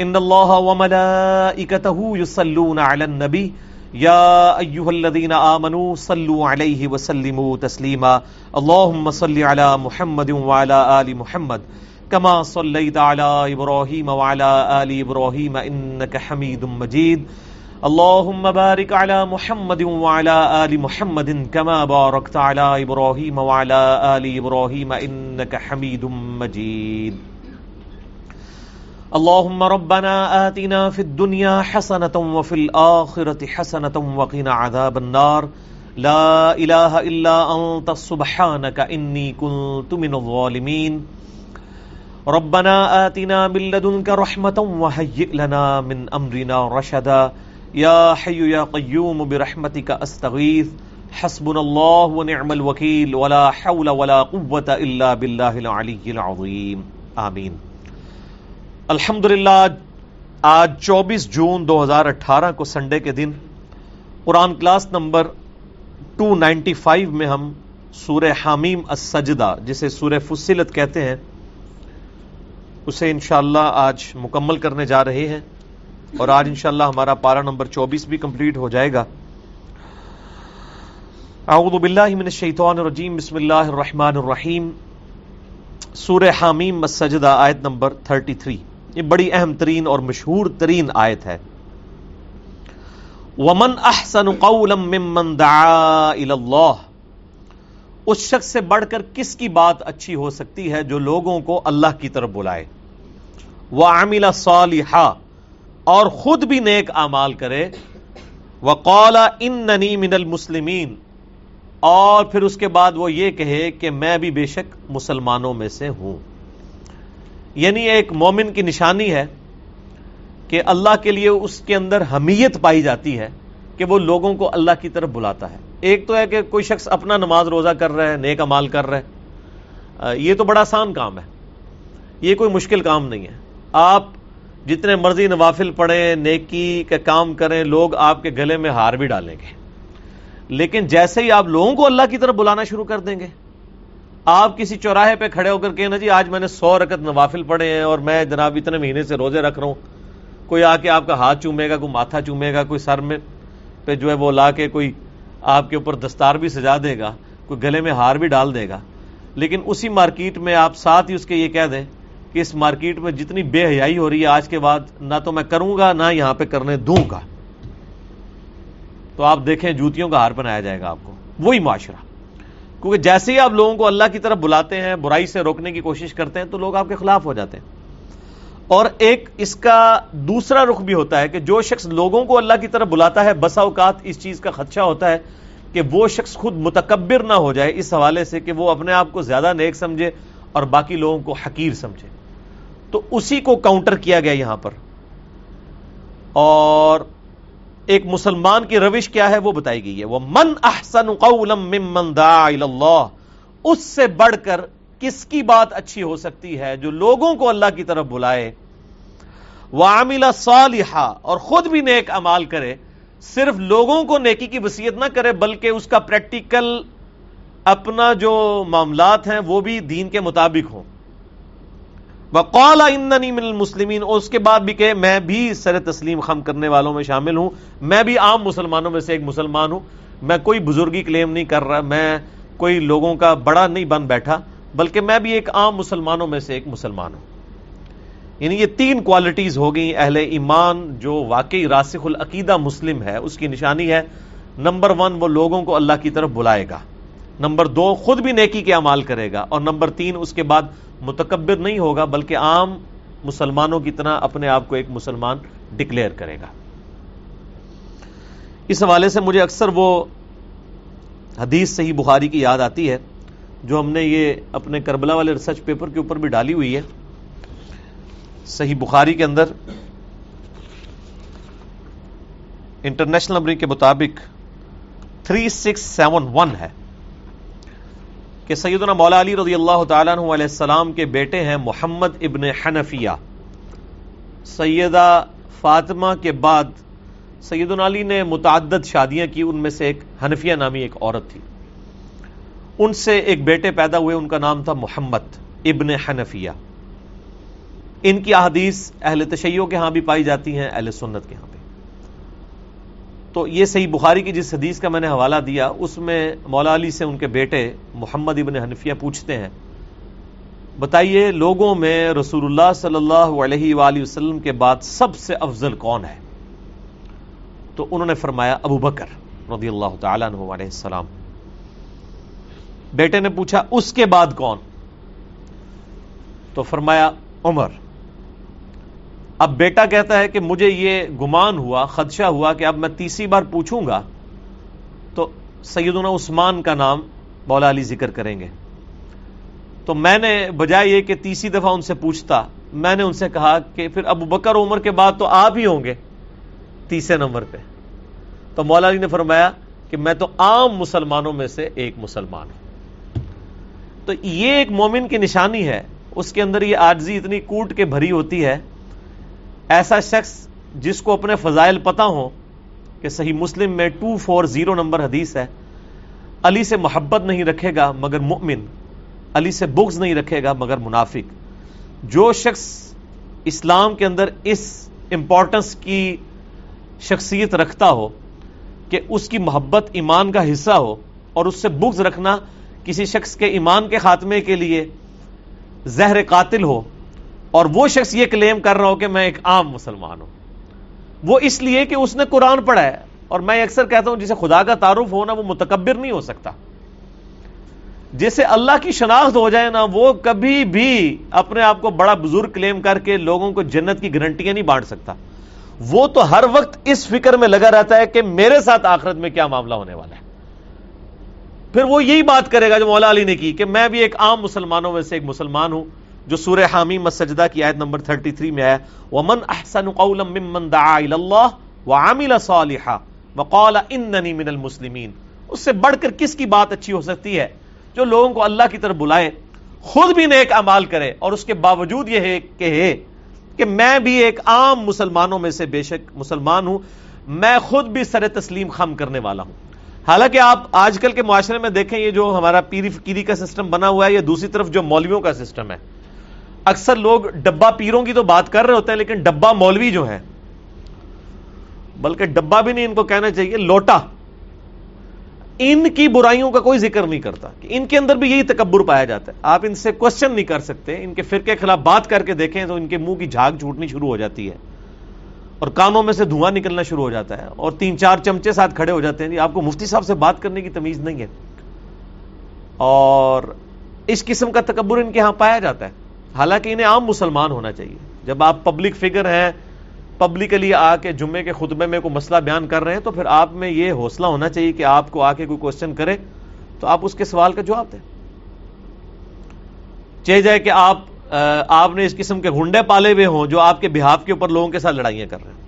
ان الله وملائكته يصلون على النبي. يا ايها الذين امنوا صلوا عليه وسلموا تسليما. اللهم صل على محمد وعلى ال محمد. كما صليت على ابراهيم وعلى ال ابراهيم انك حميد مجيد. اللهم بارك على محمد وعلى ال محمد كما باركت على ابراهيم وعلى ال ابراهيم انك حميد مجيد. اللهم ربنا آتنا في الدنيا حسنة وفي الآخرة حسنة وقنا عذاب النار. لا إله إلا أنت سبحانك إني كنت من الظالمين. ربنا آتنا من لدنك رحمة وهيئ لنا من أمرنا رشدا. يا حي يا قيوم برحمتك أستغيث. حسبنا الله ونعم الوكيل ولا حول ولا قوة إلا بالله العلي العظيم. آمين. الحمد آج چوبیس جون دو ہزار اٹھارہ کو سنڈے کے دن، Quran class number two ninety five میں ہم سورہ حامیم السجدہ، جسے سورہ فصلت کہتے ہیں، اسے انشاءاللہ آج مکمل کرنے جا رہے ہیں۔ اور آج انشاءاللہ ہمارا پارا نمبر چوبیس بھی کمپلیٹ ہو جائے گا۔ اعوذ باللہ من الشیطان الرجیم، بسم اللہ الرحمن الرحیم۔ سورہ حامیم السجدہ، آیت نمبر 33 یہ بڑی اہم ترین اور مشہور ترین آیت ہے۔ ومن احسن قولا ممن دعا اللہ اس شخص سے بڑھ کر کس کی بات اچھی ہو سکتی ہے جو لوگوں کو اللہ کی طرف بلائے؟ وعمل صالحا، اور خود بھی نیک اعمال کرے۔ وقال اننی من المسلمین اور پھر اس کے بعد وہ یہ کہے کہ میں بھی بے شک مسلمانوں میں سے ہوں۔ یعنی ایک مومن کی نشانی ہے کہ اللہ کے لیے اس کے اندر حمیت پائی جاتی ہے کہ وہ لوگوں کو اللہ کی طرف بلاتا ہے۔ ایک تو ہے کہ کوئی شخص اپنا نماز روزہ کر رہا ہے، نیک امال کر رہا ہے، یہ تو بڑا آسان کام ہے۔ یہ کوئی مشکل کام نہیں ہے۔ آپ جتنے مرضی نوافل پڑھیں، نیکی کا کام کریں، لوگ آپ کے گلے میں ہار بھی ڈالیں گے۔ لیکن جیسے ہی آپ لوگوں کو اللہ کی طرف بلانا شروع کر دیں گے آپ کسی چوراہے پہ کھڑے ہو کر کہنا جی آج میں نے سو رکت نوافل پڑھے ہیں اور میں جناب اتنے مہینے سے روزے رکھ رہا ہوں۔ کوئی آ کے آپ کا ہاتھ چومے گا، کوئی ماتھا چومے گا، کوئی سر میں پہ جو ہے وہ لا کے کوئی آپ کے اوپر دستار بھی سجا دے گا، کوئی گلے میں ہار بھی ڈال دے گا۔ لیکن اسی مارکیٹ میں آپ ساتھ ہی اس کے یہ کہہ دیں کہ اس مارکیٹ میں جتنی بے حیائی ہو رہی ہے آج کے بعد، نہ تو میں کروں گا، نہ یہاں پہ کرنے دوں گا۔ تو آپ دیکھیں، جوتیوں کا ہار بنایا جائے گا آپ کو۔ وہی معاشرہ۔ کیونکہ جیسے ہی آپ لوگوں کو اللہ کی طرف بلاتے ہیں، برائی سے روکنے کی کوشش کرتے ہیں، تو لوگ آپ کے خلاف ہو جاتے ہیں۔ اور ایک اس کا دوسرا رخ بھی ہوتا ہے کہ جو شخص لوگوں کو اللہ کی طرف بلاتا ہے، بسا اوقات اس چیز کا خدشہ ہوتا ہے کہ وہ شخص خود متکبر نہ ہو جائے اس حوالے سے کہ وہ اپنے آپ کو زیادہ نیک سمجھے اور باقی لوگوں کو حقیر سمجھے۔ تو اسی کو کاؤنٹر کیا گیا یہاں پر۔ اور ایک مسلمان کی روش کیا ہے وہ بتائی گئی ہے۔ وہ من احسن ممن دعا اللہ، اس سے بڑھ کر کس کی بات اچھی ہو سکتی ہے جو لوگوں کو اللہ کی طرف بلائے؟ وہ عاملہ اور خود بھی نیک امال کرے۔ صرف لوگوں کو نیکی کی وسیعت نہ کرے، بلکہ اس کا پریکٹیکل اپنا جو معاملات ہیں وہ بھی دین کے مطابق ہوں۔ وقال اننی من المسلمین، اور اس کے بعد بھی کہ میں بھی سر تسلیم خم کرنے والوں میں شامل ہوں، میں بھی عام مسلمانوں میں سے ایک مسلمان ہوں، میں کوئی بزرگی کلیم نہیں کر رہا، میں کوئی لوگوں کا بڑا نہیں بن بیٹھا، بلکہ میں بھی ایک عام مسلمانوں میں سے ایک مسلمان ہوں۔ یعنی یہ تین کوالٹیز ہو گئی اہل ایمان جو واقعی راسخ العقیدہ مسلم ہے، اس کی نشانی ہے، نمبر ون وہ لوگوں کو اللہ کی طرف بلائے گا۔ نمبر دو خود بھی نیکی کے عمال کرے گا اور نمبر تین اس کے بعد متکبر نہیں ہوگا بلکہ عام مسلمانوں کی طرح اپنے آپ کو ایک مسلمان ڈکلیئر کرے گا۔ اس حوالے سے مجھے اکثر وہ حدیث صحیح بخاری کی یاد آتی ہے جو ہم نے یہ اپنے کربلا والے ریسرچ پیپر کے اوپر بھی ڈالی ہوئی ہے۔ صحیح بخاری کے اندر انٹرنیشنل نمبر کے مطابق 3671 ہے۔ کہ سیدنا مولا علی رضی اللہ تعالیٰ عنہ علیہ السلام کے بیٹے ہیں محمد ابن حنفیہ۔ سیدہ فاطمہ کے بعد سیدنا علی نے متعدد شادیاں کی، ان میں سے ایک حنفیہ نامی ایک عورت تھی۔ ان سے ایک بیٹے پیدا ہوئے، ان کا نام تھا محمد ابن حنفیہ۔ ان کی احادیث اہل تشیعوں کے ہاں بھی پائی جاتی ہیں، اہل سنت کے ہاں بھی۔ تو یہ صحیح بخاری کی جس حدیث کا میں نے حوالہ دیا، اس میں مولا علی سے ان کے بیٹے محمد ابن حنفیہ پوچھتے ہیں۔ بتائیے، لوگوں میں رسول اللہ صلی اللہ علیہ وآلہ وسلم کے بعد سب سے افضل کون ہے؟ تو انہوں نے فرمایا، ابو بکر رضی اللہ تعالیٰ عنہ علیہ السلام۔ بیٹے نے پوچھا، اس کے بعد کون؟ تو فرمایا، عمر۔ اب بیٹا کہتا ہے کہ مجھے یہ گمان ہوا، خدشہ ہوا کہ اب میں تیسری بار پوچھوں گا۔ تو سیدنا عثمان کا نام مولا علی ذکر کریں گے۔ تو میں نے بجائے یہ کہ تیسری دفعہ ان سے پوچھتا، میں نے ان سے کہا کہ پھر ابو بکر عمر کے بعد تو آپ ہی ہوں گے تیسرے نمبر پہ۔ تو مولا علی نے فرمایا کہ میں تو عام مسلمانوں میں سے ایک مسلمان ہوں۔ تو یہ ایک مومن کی نشانی ہے۔ اس کے اندر یہ آجزی اتنی کوٹ کے بھری ہوتی ہے ایسا شخص جس کو اپنے فضائل پتا ہو کہ صحیح مسلم میں ٹو فور زیرو نمبر حدیث ہے، علی سے محبت نہیں رکھے گا مگر مؤمن، علی سے بغض نہیں رکھے گا مگر منافق۔ جو شخص اسلام کے اندر اس امپورٹنس کی شخصیت رکھتا ہو کہ اس کی محبت ایمان کا حصہ ہو اور اس سے بغض رکھنا کسی شخص کے ایمان کے خاتمے کے لیے زہر قاتل ہو اور وہ شخص یہ کلیم کر رہا ہو کہ میں ایک عام مسلمان ہوں۔ وہ اس لیے کہ اس نے قرآن پڑھا ہے، اور میں اکثر کہتا ہوں جسے خدا کا تعارف ہونا وہ متکبر نہیں ہو سکتا۔ جسے اللہ کی شناخت ہو جائے نا، وہ کبھی بھی اپنے آپ کو بڑا بزرگ کلیم کر کے لوگوں کو جنت کی گارنٹیاں نہیں بانٹ سکتا۔ وہ تو ہر وقت اس فکر میں لگا رہتا ہے کہ میرے ساتھ آخرت میں کیا معاملہ ہونے والا ہے۔ پھر وہ یہی بات کرے گا جو مولا علی نے کی کہ میں بھی ایک عام مسلمانوں میں سے ایک مسلمان ہوں۔ جو سورہ حامی مسجدہ کی آیت نمبر 33 میں آیا ومن احسن قولا ممن دعا الى اللہ وعمل صالحا وقال اننی من المسلمین اس سے بڑھ کر کس کی بات اچھی ہو سکتی ہے؟ جو لوگوں کو اللہ کی طرف بلائے، خود بھی نیک عمال کرے، اور اس کے باوجود یہ ہے کہ ہے کہ میں بھی ایک عام مسلمانوں میں سے بے شک مسلمان ہوں، میں خود بھی سر تسلیم خم کرنے والا ہوں۔ حالانکہ آپ آج کل کے معاشرے میں دیکھیں، یہ جو ہمارا پیری فکیری کا سسٹم بنا ہوا ہے یا دوسری طرف جو مولویوں کا سسٹم ہے۔ اکثر لوگ ڈبا پیروں کی تو بات کر رہے ہوتے ہیں، لیکن ڈبا مولوی جو ہے بلکہ ڈبا بھی نہیں، ان کو کہنا چاہیے لوٹا۔ ان کی برائیوں کا کوئی ذکر نہیں کرتا۔ کہ ان کے اندر بھی یہی تکبر پایا جاتا ہے۔ آپ ان سے کوشچن نہیں کر سکتے۔ ان کے فرقے خلاف بات کر کے دیکھیں تو ان کے منہ کی جھاگ چھوٹنی شروع ہو جاتی ہے۔ اور کانوں میں سے دھواں نکلنا شروع ہو جاتا ہے۔ اور تین چار چمچے ساتھ کھڑے ہو جاتے ہیں۔ جی آپ کو مفتی صاحب سے بات کرنے کی تمیز نہیں ہے۔ اور اس قسم کا تکبر ان کے ہاں پایا جاتا ہے۔ حالانکہ انہیں عام مسلمان ہونا چاہیے۔ جب آپ پبلک فگر ہیں پبلکلی آ کے جمعے کے خطبے میں کوئی مسئلہ بیان کر رہے ہیں، تو پھر آپ میں یہ حوصلہ ہونا چاہیے کہ آپ کو آ کے کوئی کوشچن کرے، تو آپ اس کے سوال کا جواب دیں۔ چاہے جائے کہ آپ آپ نے اس قسم کے گنڈے پالے ہوئے ہوں جو آپ کے بہاف کے اوپر لوگوں کے ساتھ لڑائیاں کر رہے ہیں۔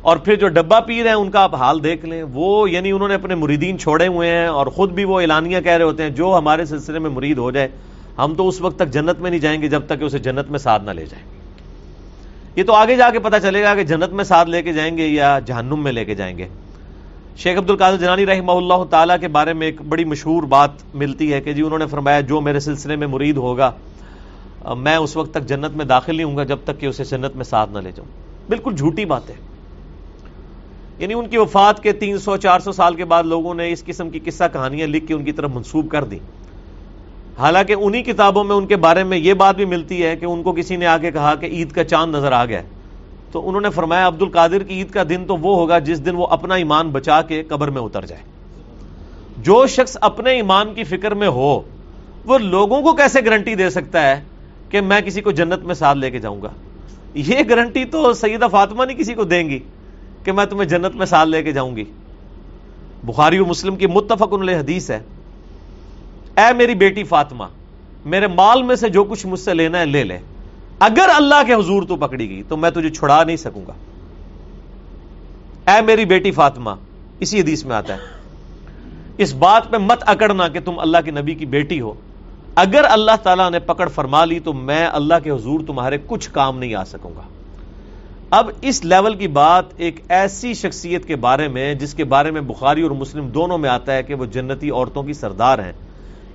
اور پھر جو ڈبا پی رہے ہیں، ان کا آپ حال دیکھ لیں۔ وہ یعنی انہوں نے اپنے مریدین چھوڑے ہوئے ہیں اور خود بھی وہ اعلانیاں کہہ رہے ہوتے ہیں، جو ہمارے سلسلے میں مرید ہو جائے۔ ہم تو اس وقت تک جنت میں نہیں جائیں گے جب تک کہ اسے جنت میں ساتھ نہ لے جائیں۔ یہ تو آگے جا کے پتا چلے گا کہ جنت میں ساتھ لے کے جائیں گے یا جہنم میں لے کے جائیں گے۔ شیخ عبد القادر جنانی رحمہ اللہ تعالیٰ کے بارے میں ایک بڑی مشہور بات ملتی ہے کہ جی انہوں نے فرمایا، جو میرے سلسلے میں مرید ہوگا، میں اس وقت تک جنت میں داخل نہیں ہوں گا جب تک کہ اسے جنت میں ساتھ نہ لے جاؤں۔ بالکل جھوٹی بات ہے۔ یعنی ان کی وفات کے تین سو چار سو سال کے بعد لوگوں نے اس قسم کی قصہ کہانیاں لکھ کے ان کی طرف منسوب کر دی حالانکہ انہی کتابوں میں ان کے بارے میں یہ بات بھی ملتی ہے کہ ان کو کسی نے آ کے کہا کہ عید کا چاند نظر آ گیا تو انہوں نے فرمایا، عبد القادر کی عید کا دن تو وہ ہوگا جس دن وہ اپنا ایمان بچا کے قبر میں اتر جائے۔ جو شخص اپنے ایمان کی فکر میں ہو، وہ لوگوں کو کیسے گارنٹی دے سکتا ہے کہ میں کسی کو جنت میں ساتھ لے کے جاؤں گا؟ یہ گارنٹی تو سیدہ فاطمہ نہیں کسی کو دیں گی کہ میں تمہیں جنت میں ساتھ لے کے جاؤں گی۔ بخاری و مسلم کی متفق علیہ حدیث ہے۔ اے میری بیٹی فاطمہ، میرے مال میں سے جو کچھ مجھ سے لینا ہے لے لے۔ اگر اللہ کے حضور تو پکڑی گئی، تو میں تجھے چھڑا نہیں سکوں گا۔ اے میری بیٹی فاطمہ، اسی حدیث میں آتا ہے۔ اس بات پہ مت اکڑنا کہ تم اللہ کے نبی کی بیٹی ہو۔ اگر اللہ تعالیٰ نے پکڑ فرما لی، تو میں اللہ کے حضور تمہارے کچھ کام نہیں آ سکوں گا۔ اب اس لیول کی بات ایک ایسی شخصیت کے بارے میں، جس کے بارے میں بخاری اور مسلم دونوں میں آتا ہے کہ وہ جنتی عورتوں کی سردار ہیں۔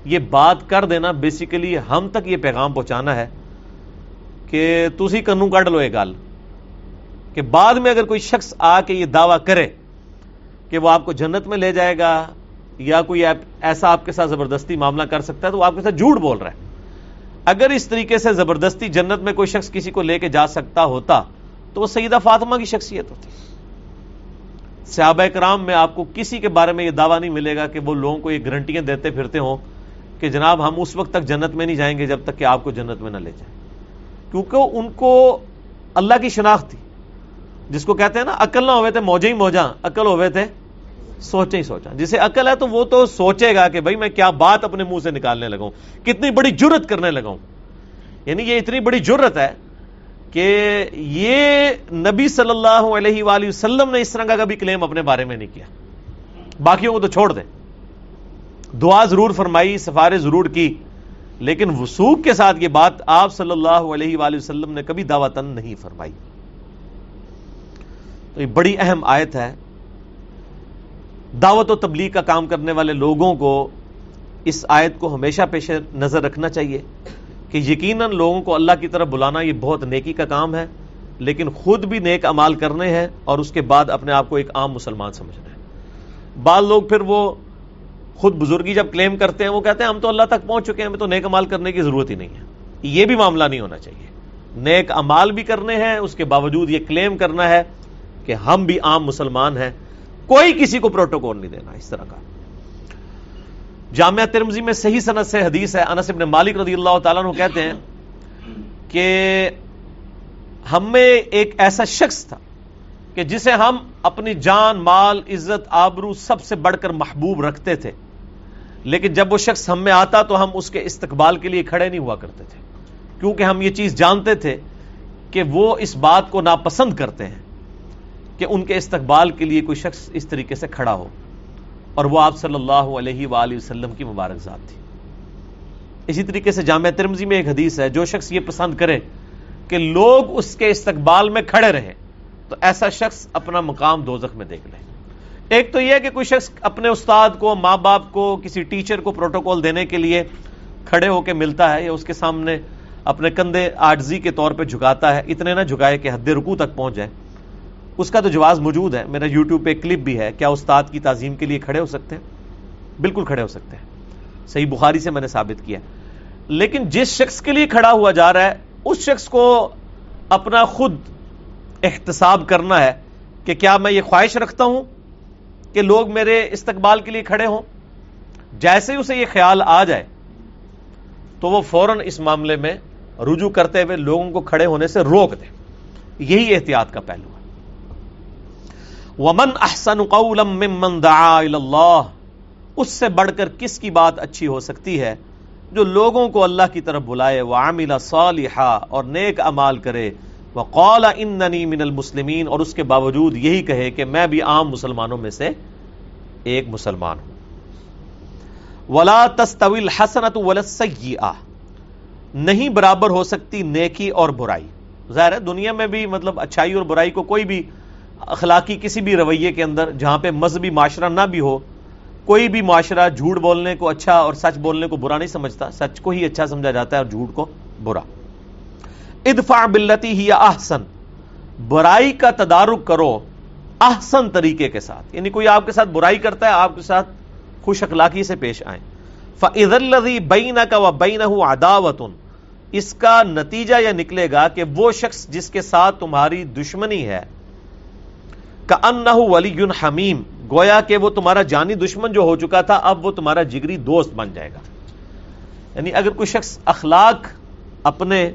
یہ بات کر دینا بیسیکلی ہم تک یہ پیغام پہنچانا ہے کہ تھی کنو کڈ لو یہ گل، کہ بعد میں اگر کوئی شخص آ کے یہ دعویٰ کرے کہ وہ آپ کو جنت میں لے جائے گا یا کوئی ایسا آپ کے ساتھ زبردستی معاملہ کر سکتا ہے، تو وہ آپ کے ساتھ جھوٹ بول رہا ہے۔ اگر اس طریقے سے زبردستی جنت میں کوئی شخص کسی کو لے کے جا سکتا ہوتا، تو وہ سیدہ فاطمہ کی شخصیت ہوتی۔ صحابہ کرام میں آپ کو کسی کے بارے میں یہ دعویٰ نہیں ملے گا کہ وہ لوگوں کو یہ گارنٹیاں دیتے پھرتے ہوں کہ جناب ہم اس وقت تک جنت میں نہیں جائیں گے جب تک کہ آپ کو جنت میں نہ لے جائیں۔ کیونکہ ان کو اللہ کی شناخت تھی۔ جس کو کہتے ہیں نا، عقل نہ ہوئے تھے موجے ہی موجا عقل ہوئے تھے سوچے ہی سوچا جسے عقل ہے تو وہ تو سوچے گا کہ بھائی میں کیا بات اپنے منہ سے نکالنے لگاؤں کتنی بڑی جرت کرنے لگاؤں یعنی یہ اتنی بڑی جرت ہے کہ یہ نبی صلی اللہ علیہ وآلہ وسلم نے اس طرح کا کبھی کلیم اپنے بارے میں نہیں کیا۔ باقیوں کو تو چھوڑ دیں۔ دعا ضرور فرمائی، سفارش ضرور کی، لیکن وسوخ کے ساتھ یہ بات آپ صلی اللہ علیہ وآلہ وسلم نے کبھی دعوتن نہیں فرمائی۔ تو یہ بڑی اہم آیت ہے۔ دعوت و تبلیغ کا کام کرنے والے لوگوں کو اس آیت کو ہمیشہ پیش نظر رکھنا چاہیے کہ یقیناً لوگوں کو اللہ کی طرف بلانا یہ بہت نیکی کا کام ہے، لیکن خود بھی نیک امال کرنے ہیں اور اس کے بعد اپنے آپ کو ایک عام مسلمان سمجھنا ہے۔ بعض لوگ پھر وہ خود بزرگی جب کلیم کرتے ہیں، وہ کہتے ہیں ہم تو اللہ تک پہنچ چکے ہیں، ہمیں تو نیک امال کرنے کی ضرورت ہی نہیں ہے۔ یہ بھی معاملہ نہیں ہونا چاہیے۔ نیک امال بھی کرنے ہیں، اس کے باوجود یہ کلیم کرنا ہے کہ ہم بھی عام مسلمان ہیں۔ کوئی کسی کو پروٹوکول نہیں دینا اس طرح کا۔ جامعہ ترمزی میں صحیح صنعت سے حدیث ہے، انس ابن مالک رضی اللہ تعالیٰ عنہ کہتے ہیں کہ ہم میں ایک ایسا شخص تھا کہ جسے ہم اپنی جان، مال، عزت، آبرو سب سے بڑھ کر محبوب رکھتے تھے۔ لیکن جب وہ شخص ہم میں آتا تو ہم اس کے استقبال کے لیے کھڑے نہیں ہوا کرتے تھے۔ کیونکہ ہم یہ چیز جانتے تھے کہ وہ اس بات کو ناپسند کرتے ہیں کہ ان کے استقبال کے لیے کوئی شخص اس طریقے سے کھڑا ہو۔ اور وہ آپ صلی اللہ علیہ وآلہ وسلم کی مبارک ذات تھی۔ اسی طریقے سے جامعہ ترمزی میں ایک حدیث ہے، جو شخص یہ پسند کرے کہ لوگ اس کے استقبال میں کھڑے رہیں تو ایسا شخص اپنا مقام دوزخ میں دیکھ لے۔ ایک تو یہ ہے کہ کوئی شخص اپنے استاد کو، ماں باپ کو، کسی ٹیچر کو پروٹوکول دینے کے لیے کھڑے ہو کے ملتا ہے یا اس کے سامنے اپنے کندھے آرزی کے طور پہ جھکاتا ہے، اتنے نہ جھکائے کہ حد رکو تک پہنچ جائے۔ اس کا تو جواز موجود ہے۔ میرا یوٹیوب پہ کلپ بھی ہے، کیا استاد کی تعظیم کے لیے کھڑے ہو سکتے ہیں؟ بالکل کھڑے ہو سکتے ہیں۔ صحیح بخاری سے میں نے ثابت کیا۔ لیکن جس شخص کے لیے کھڑا ہوا جا رہا ہے، اس شخص کو اپنا خود احتساب کرنا ہے کہ کیا میں یہ خواہش رکھتا ہوں؟ کہ لوگ میرے استقبال کے لیے کھڑے ہوں۔ جیسے ہی اسے یہ خیال آ جائے، تو وہ فوراً اس معاملے میں رجوع کرتے ہوئے لوگوں کو کھڑے ہونے سے روک دے۔ یہی احتیاط کا پہلو ہے۔ ومن احسن قولا ممن دعا اللہ اس سے بڑھ کر کس کی بات اچھی ہو سکتی ہے جو لوگوں کو اللہ کی طرف بلائے وہ عاملہ صالحہ اور نیک امال کرے۔ وہ قول اننی من المسلمین اور اس کے باوجود یہی کہے کہ میں بھی عام مسلمانوں میں سے ایک مسلمان ہوں۔ ولا تستویل حسنت ولسیئہ نہیں برابر ہو سکتی نیکی اور برائی۔ ظاہر ہے دنیا میں بھی مطلب اچھائی اور برائی کو کوئی بھی اخلاقی کسی بھی رویے کے اندر جہاں پہ مذہبی معاشرہ نہ بھی ہو، کوئی بھی معاشرہ جھوٹ بولنے کو اچھا اور سچ بولنے کو برا نہیں سمجھتا، سچ کو ہی اچھا سمجھا جاتا ہے اور جھوٹ کو برا۔ ادفع بلتی ہی احسن۔ برائی کا تدارک کرو احسن طریقے کے ساتھ۔ یعنی کوئی آپ کے ساتھ برائی کرتا ہے، آپ کے ساتھ خوش اخلاقی سے پیش آئیں۔ فعد الزی بین کا و بین اداوتن اس کا نتیجہ یہ نکلے گا کہ وہ شخص جس کے ساتھ تمہاری دشمنی ہے کا ان ولی حمیم گویا کہ وہ تمہارا جانی دشمن جو ہو چکا تھا، اب وہ تمہارا جگری دوست بن جائے گا۔ یعنی اگر کوئی شخص اخلاق اپنے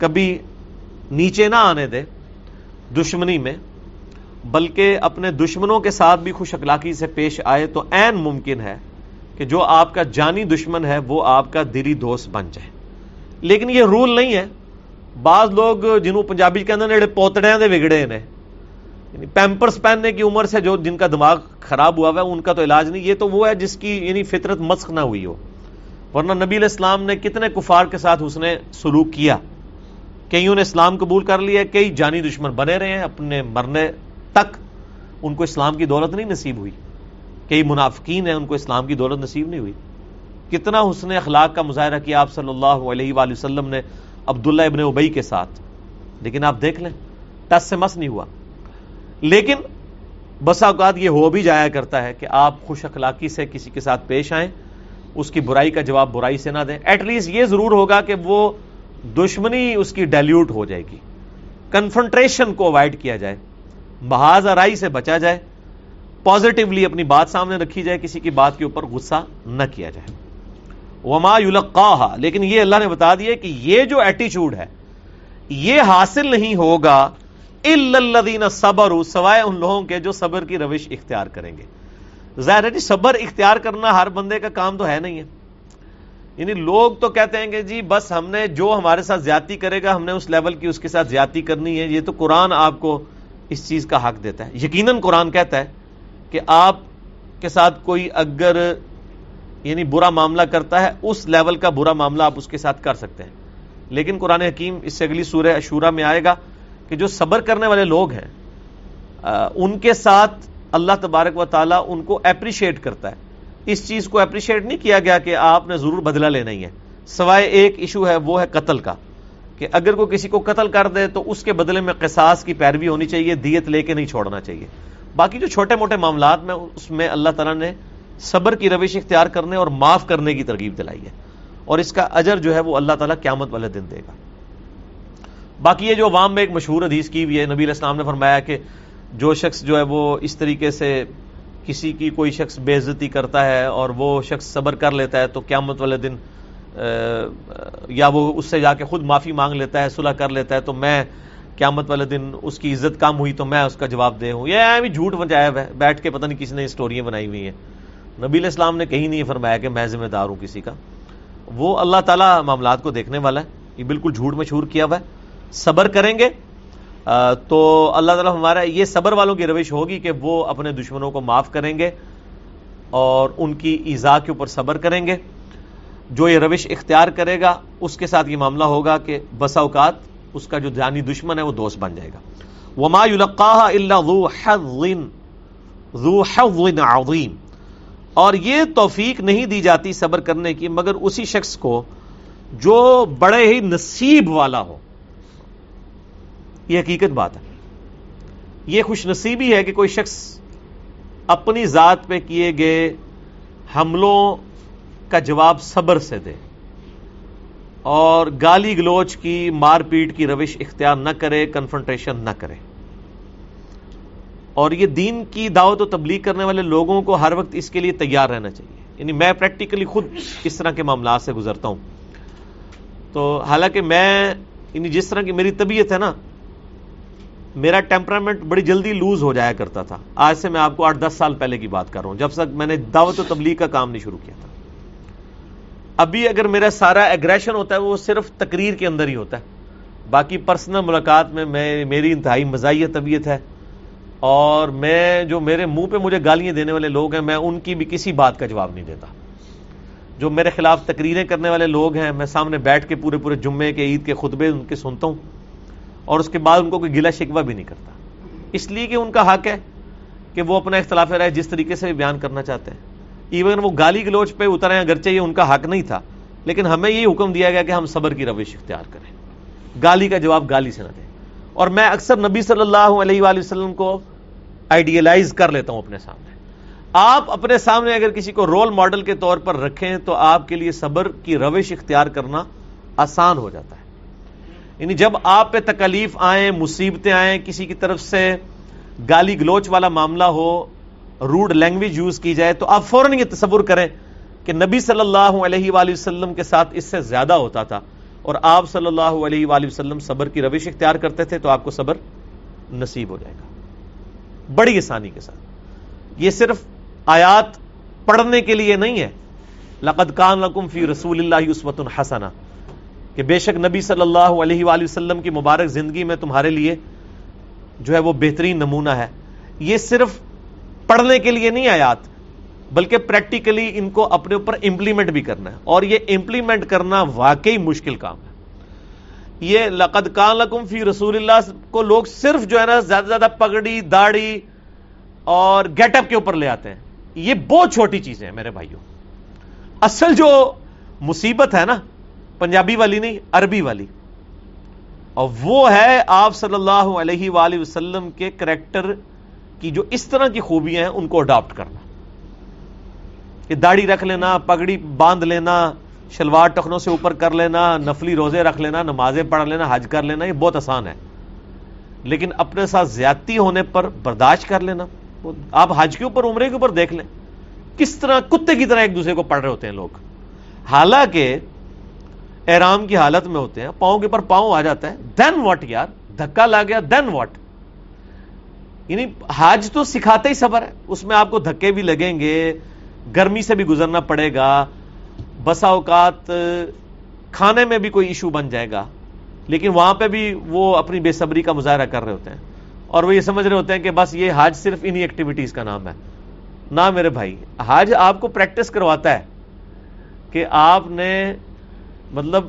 کبھی نیچے نہ آنے دے دشمنی میں، بلکہ اپنے دشمنوں کے ساتھ بھی خوش اخلاقی سے پیش آئے تو این ممکن ہے کہ جو آپ کا جانی دشمن ہے وہ آپ کا دلی دوست بن جائے۔ لیکن یہ رول نہیں ہے۔ بعض لوگ جنہوں پنجابی کے اندر پوتڑے دے بگڑے نے یعنی پیمپرس پہننے کی عمر سے جو جن کا دماغ خراب ہوا ہوا ہے، ان کا تو علاج نہیں، یہ تو وہ ہے جس کی یعنی فطرت مسخ نہ ہوئی ہو۔ ورنہ نبی علیہ السلام نے کتنے کفار کے ساتھ اس نے سلوک کیا۔ کئیوں نے اسلام قبول کر لیا کئی جانی دشمن بنے رہے ہیں، اپنے مرنے تک ان کو اسلام کی دولت نہیں نصیب ہوئی۔ کئی منافقین ہیں، ان کو اسلام کی دولت نصیب نہیں ہوئی۔ کتنا حسن اخلاق کا مظاہرہ کیا آپ صلی اللہ علیہ وآلہ وسلم نے عبداللہ ابن ابئی کے ساتھ۔ لیکن آپ دیکھ لیں ٹس سے مس نہیں ہوا۔ لیکن بسا اوقات یہ ہو بھی جایا کرتا ہے کہ آپ خوش اخلاقی سے کسی کے ساتھ پیش آئیں، اس کی برائی کا جواب برائی سے نہ دیں۔ ایٹ لیسٹ یہ ضرور ہوگا کہ وہ دشمنی اس کی ڈیلیوٹ ہو جائے گی۔ کنفنٹریشن کو اوائڈ کیا جائے۔ محاذ آرائی سے بچا جائے۔ پازیٹیولی اپنی بات سامنے رکھی جائے۔ کسی کی بات کے اوپر غصہ نہ کیا جائے۔ وما یلقاہا لیکن یہ اللہ نے بتا دیا کہ یہ جو ایٹیچیوڈ ہے، یہ حاصل نہیں ہوگا الدین صبر سوائے ان لوگوں کے جو صبر کی روش اختیار کریں گے۔ ظاہر ہے جی صبر اختیار کرنا ہر بندے کا کام تو ہے نہیں ہے۔ یعنی لوگ تو کہتے ہیں کہ جی بس ہم نے جو ہمارے ساتھ زیادتی کرے گا، ہم نے اس لیول کی اس کے ساتھ زیادتی کرنی ہے۔ یہ تو قرآن آپ کو اس چیز کا حق دیتا ہے۔ یقیناً قرآن کہتا ہے کہ آپ کے ساتھ کوئی اگر یعنی برا معاملہ کرتا ہے، اس لیول کا برا معاملہ آپ اس کے ساتھ کر سکتے ہیں۔ لیکن قرآن حکیم اس سے اگلی سورہ اشورا میں آئے گا کہ جو صبر کرنے والے لوگ ہیں ان کے ساتھ اللہ تبارک و تعالیٰ ان کو اپریشیٹ کرتا ہے۔ اس چیز کو اپریشیٹ نہیں کیا گیا کہ آپ نے ضرور بدلہ لینا ہی ہے۔ سوائے ایک ایشو ہے، وہ ہے قتل کا۔ کہ اگر کوئی کسی کو قتل کر دے تو اس کے بدلے میں قصاص کی پیروی ہونی چاہیے، دیت لے کے نہیں چھوڑنا چاہیے۔ باقی جو چھوٹے موٹے معاملات میں، اس میں اللہ تعالیٰ نے صبر کی روش اختیار کرنے اور معاف کرنے کی ترغیب دلائی ہے۔ اور اس کا اجر جو ہے، وہ اللہ تعالیٰ قیامت والے دن دے گا۔ باقی یہ جو عوام میں ایک مشہور حدیث کی ہوئی ہے، نبی علیہ السلام نے فرمایا کہ جو شخص جو ہے، وہ اس طریقے سے کسی کی کوئی شخص بے عزتی کرتا ہے اور وہ شخص صبر کر لیتا ہے تو قیامت والے دن یا وہ اس سے جا کے خود معافی مانگ لیتا ہے، صلح کر لیتا ہے، تو میں قیامت والے دن اس کی عزت کم ہوئی تو میں اس کا جواب دے ہوں۔ یہ بھی جھوٹ بجایا ہے، بیٹھ کے پتہ نہیں کسی نے اسٹوریاں بنائی ہوئی ہیں۔ نبی علیہ السلام نے کہیں نہیں فرمایا کہ میں ذمہ دار ہوں کسی کا۔ وہ اللہ تعالیٰ معاملات کو دیکھنے والا ہے، یہ بالکل جھوٹ مشہور کیا ہوا ہے۔ صبر کریں گے تو اللہ تعالیٰ ہمارا یہ صبر والوں کی روش ہوگی کہ وہ اپنے دشمنوں کو معاف کریں گے اور ان کی ایزا کے اوپر صبر کریں گے۔ جو یہ روش اختیار کرے گا، اس کے ساتھ یہ معاملہ ہوگا کہ بسا اوقات اس کا جو جانی دشمن ہے، وہ دوست بن جائے گا۔ وما عظیم اور یہ توفیق نہیں دی جاتی صبر کرنے کی، مگر اسی شخص کو جو بڑے ہی نصیب والا ہو۔ یہ حقیقت بات ہے۔ یہ خوش نصیبی ہے کہ کوئی شخص اپنی ذات پہ کیے گئے حملوں کا جواب صبر سے دے اور گالی گلوچ کی، مار پیٹ کی روش اختیار نہ کرے کنفرنٹریشن نہ کرے۔ اور یہ دین کی دعوت و تبلیغ کرنے والے لوگوں کو ہر وقت اس کے لیے تیار رہنا چاہیے۔ یعنی میں پریکٹیکلی خود اس طرح کے معاملات سے گزرتا ہوں۔ تو حالانکہ میں یعنی جس طرح کی میری طبیعت ہے نا میرا ٹیمپرامنٹ بڑی جلدی لوز ہو جایا کرتا تھا۔ آج سے میں آپ کو آٹھ دس سال پہلے کی بات کر رہا ہوں۔ جب تک میں نے دعوت و تبلیغ کا کام نہیں شروع کیا تھا۔ ابھی اگر میرا سارا ایگریشن ہوتا ہے، وہ صرف تقریر کے اندر ہی ہوتا ہے۔ باقی پرسنل ملاقات میں میں، میری انتہائی مزاحیہ طبیعت ہے۔ اور میں جو میرے منہ پہ مجھے گالیاں دینے والے لوگ ہیں، میں ان کی بھی کسی بات کا جواب نہیں دیتا۔ جو میرے خلاف تقریریں کرنے والے لوگ ہیں، میں سامنے بیٹھ کے پورے پورے جمعے کے، عید کے خطبے ان کے سنتا ہوں۔ اور اس کے بعد ان کو کوئی گلا شکوا بھی نہیں کرتا۔ اس لیے کہ ان کا حق ہے کہ وہ اپنا اختلاف رائے جس طریقے سے بھی بیان کرنا چاہتے ہیں۔ ایون وہ گالی گلوچ پہ اترے اگرچہ یہ ان کا حق نہیں تھا، لیکن ہمیں یہ حکم دیا گیا کہ ہم صبر کی روش اختیار کریں۔ گالی کا جواب گالی سے نہ دیں۔ اور میں اکثر نبی صلی اللہ علیہ وآلہ وسلم کو آئیڈیلائز کر لیتا ہوں اپنے سامنے۔ آپ اپنے سامنے اگر کسی کو رول ماڈل کے طور پر رکھیں تو آپ کے لیے صبر کی روش اختیار کرنا آسان ہو جاتا ہے۔ یعنی جب آپ پہ تکلیف آئیں، مصیبتیں آئیں، کسی کی طرف سے گالی گلوچ والا معاملہ ہو روڈ لینگویج یوز کی جائے، تو آپ فوراً یہ تصور کریں کہ نبی صلی اللہ علیہ وآلہ وسلم کے ساتھ اس سے زیادہ ہوتا تھا۔ اور آپ صلی اللہ علیہ وآلہ وسلم صبر کی روش اختیار کرتے تھے تو آپ کو صبر نصیب ہو جائے گا۔ بڑی آسانی کے ساتھ۔ یہ صرف آیات پڑھنے کے لیے نہیں ہے۔ لقد کان لکم فی رسول اللہ عصمت الحسنہ کہ بے شک نبی صلی اللہ علیہ وآلہ وسلم کی مبارک زندگی میں تمہارے لیے جو ہے وہ بہترین نمونہ ہے۔ یہ صرف پڑھنے کے لیے نہیں آیات، بلکہ پریکٹیکلی ان کو اپنے اوپر امپلیمنٹ بھی کرنا ہے۔ اور یہ امپلیمنٹ کرنا واقعی مشکل کام ہے۔ یہ لقد کان لکم فی رسول اللہ کو لوگ صرف جو ہے نا زیادہ زیادہ پگڑی، داڑھی اور گیٹ اپ کے اوپر لے آتے ہیں۔ یہ بہت چھوٹی چیزیں ہیں میرے بھائیوں۔ اصل جو مصیبت ہے نا پنجابی والی نہیں، عربی والی۔ اور وہ ہے آپ صلی اللہ علیہ وآلہ وسلم کے کریکٹر کی جو اس طرح کی خوبیاں ہیں، ان کو اڈاپٹ کرنا۔ کہ داڑھی رکھ لینا، پگڑی باندھ لینا، شلوار ٹخنوں سے اوپر کر لینا، نفلی روزے رکھ لینا، نمازیں پڑھ لینا، حج کر لینا، یہ بہت آسان ہے۔ لیکن اپنے ساتھ زیادتی ہونے پر برداشت کر لینا۔ آپ حج کے اوپر، عمرے کے اوپر دیکھ لیں۔ کس طرح کتے کی طرح ایک دوسرے کو پڑھ رہے ہوتے ہیں لوگ۔ حالانکہ احرام کی حالت میں ہوتے ہیں، پاؤں کے اوپر پاؤں آ جاتا ہے دین واٹ یار؟ دھکا لا گیا دین واٹ یعنی حج تو سکھاتے ہی صبر ہے، اس میں آپ کو دھکے بھی لگیں گے، گرمی سے بھی گزرنا پڑے گا، بسا اوقات کھانے میں بھی کوئی ایشو بن جائے گا۔ لیکن وہاں پہ بھی وہ اپنی بے صبری کا مظاہرہ کر رہے ہوتے ہیں۔ اور وہ یہ سمجھ رہے ہوتے ہیں کہ بس یہ حج صرف انہی ایکٹیویٹیز کا نام ہے۔ نہ میرے بھائی، حج آپ کو پریکٹس کرواتا ہے کہ آپ نے مطلب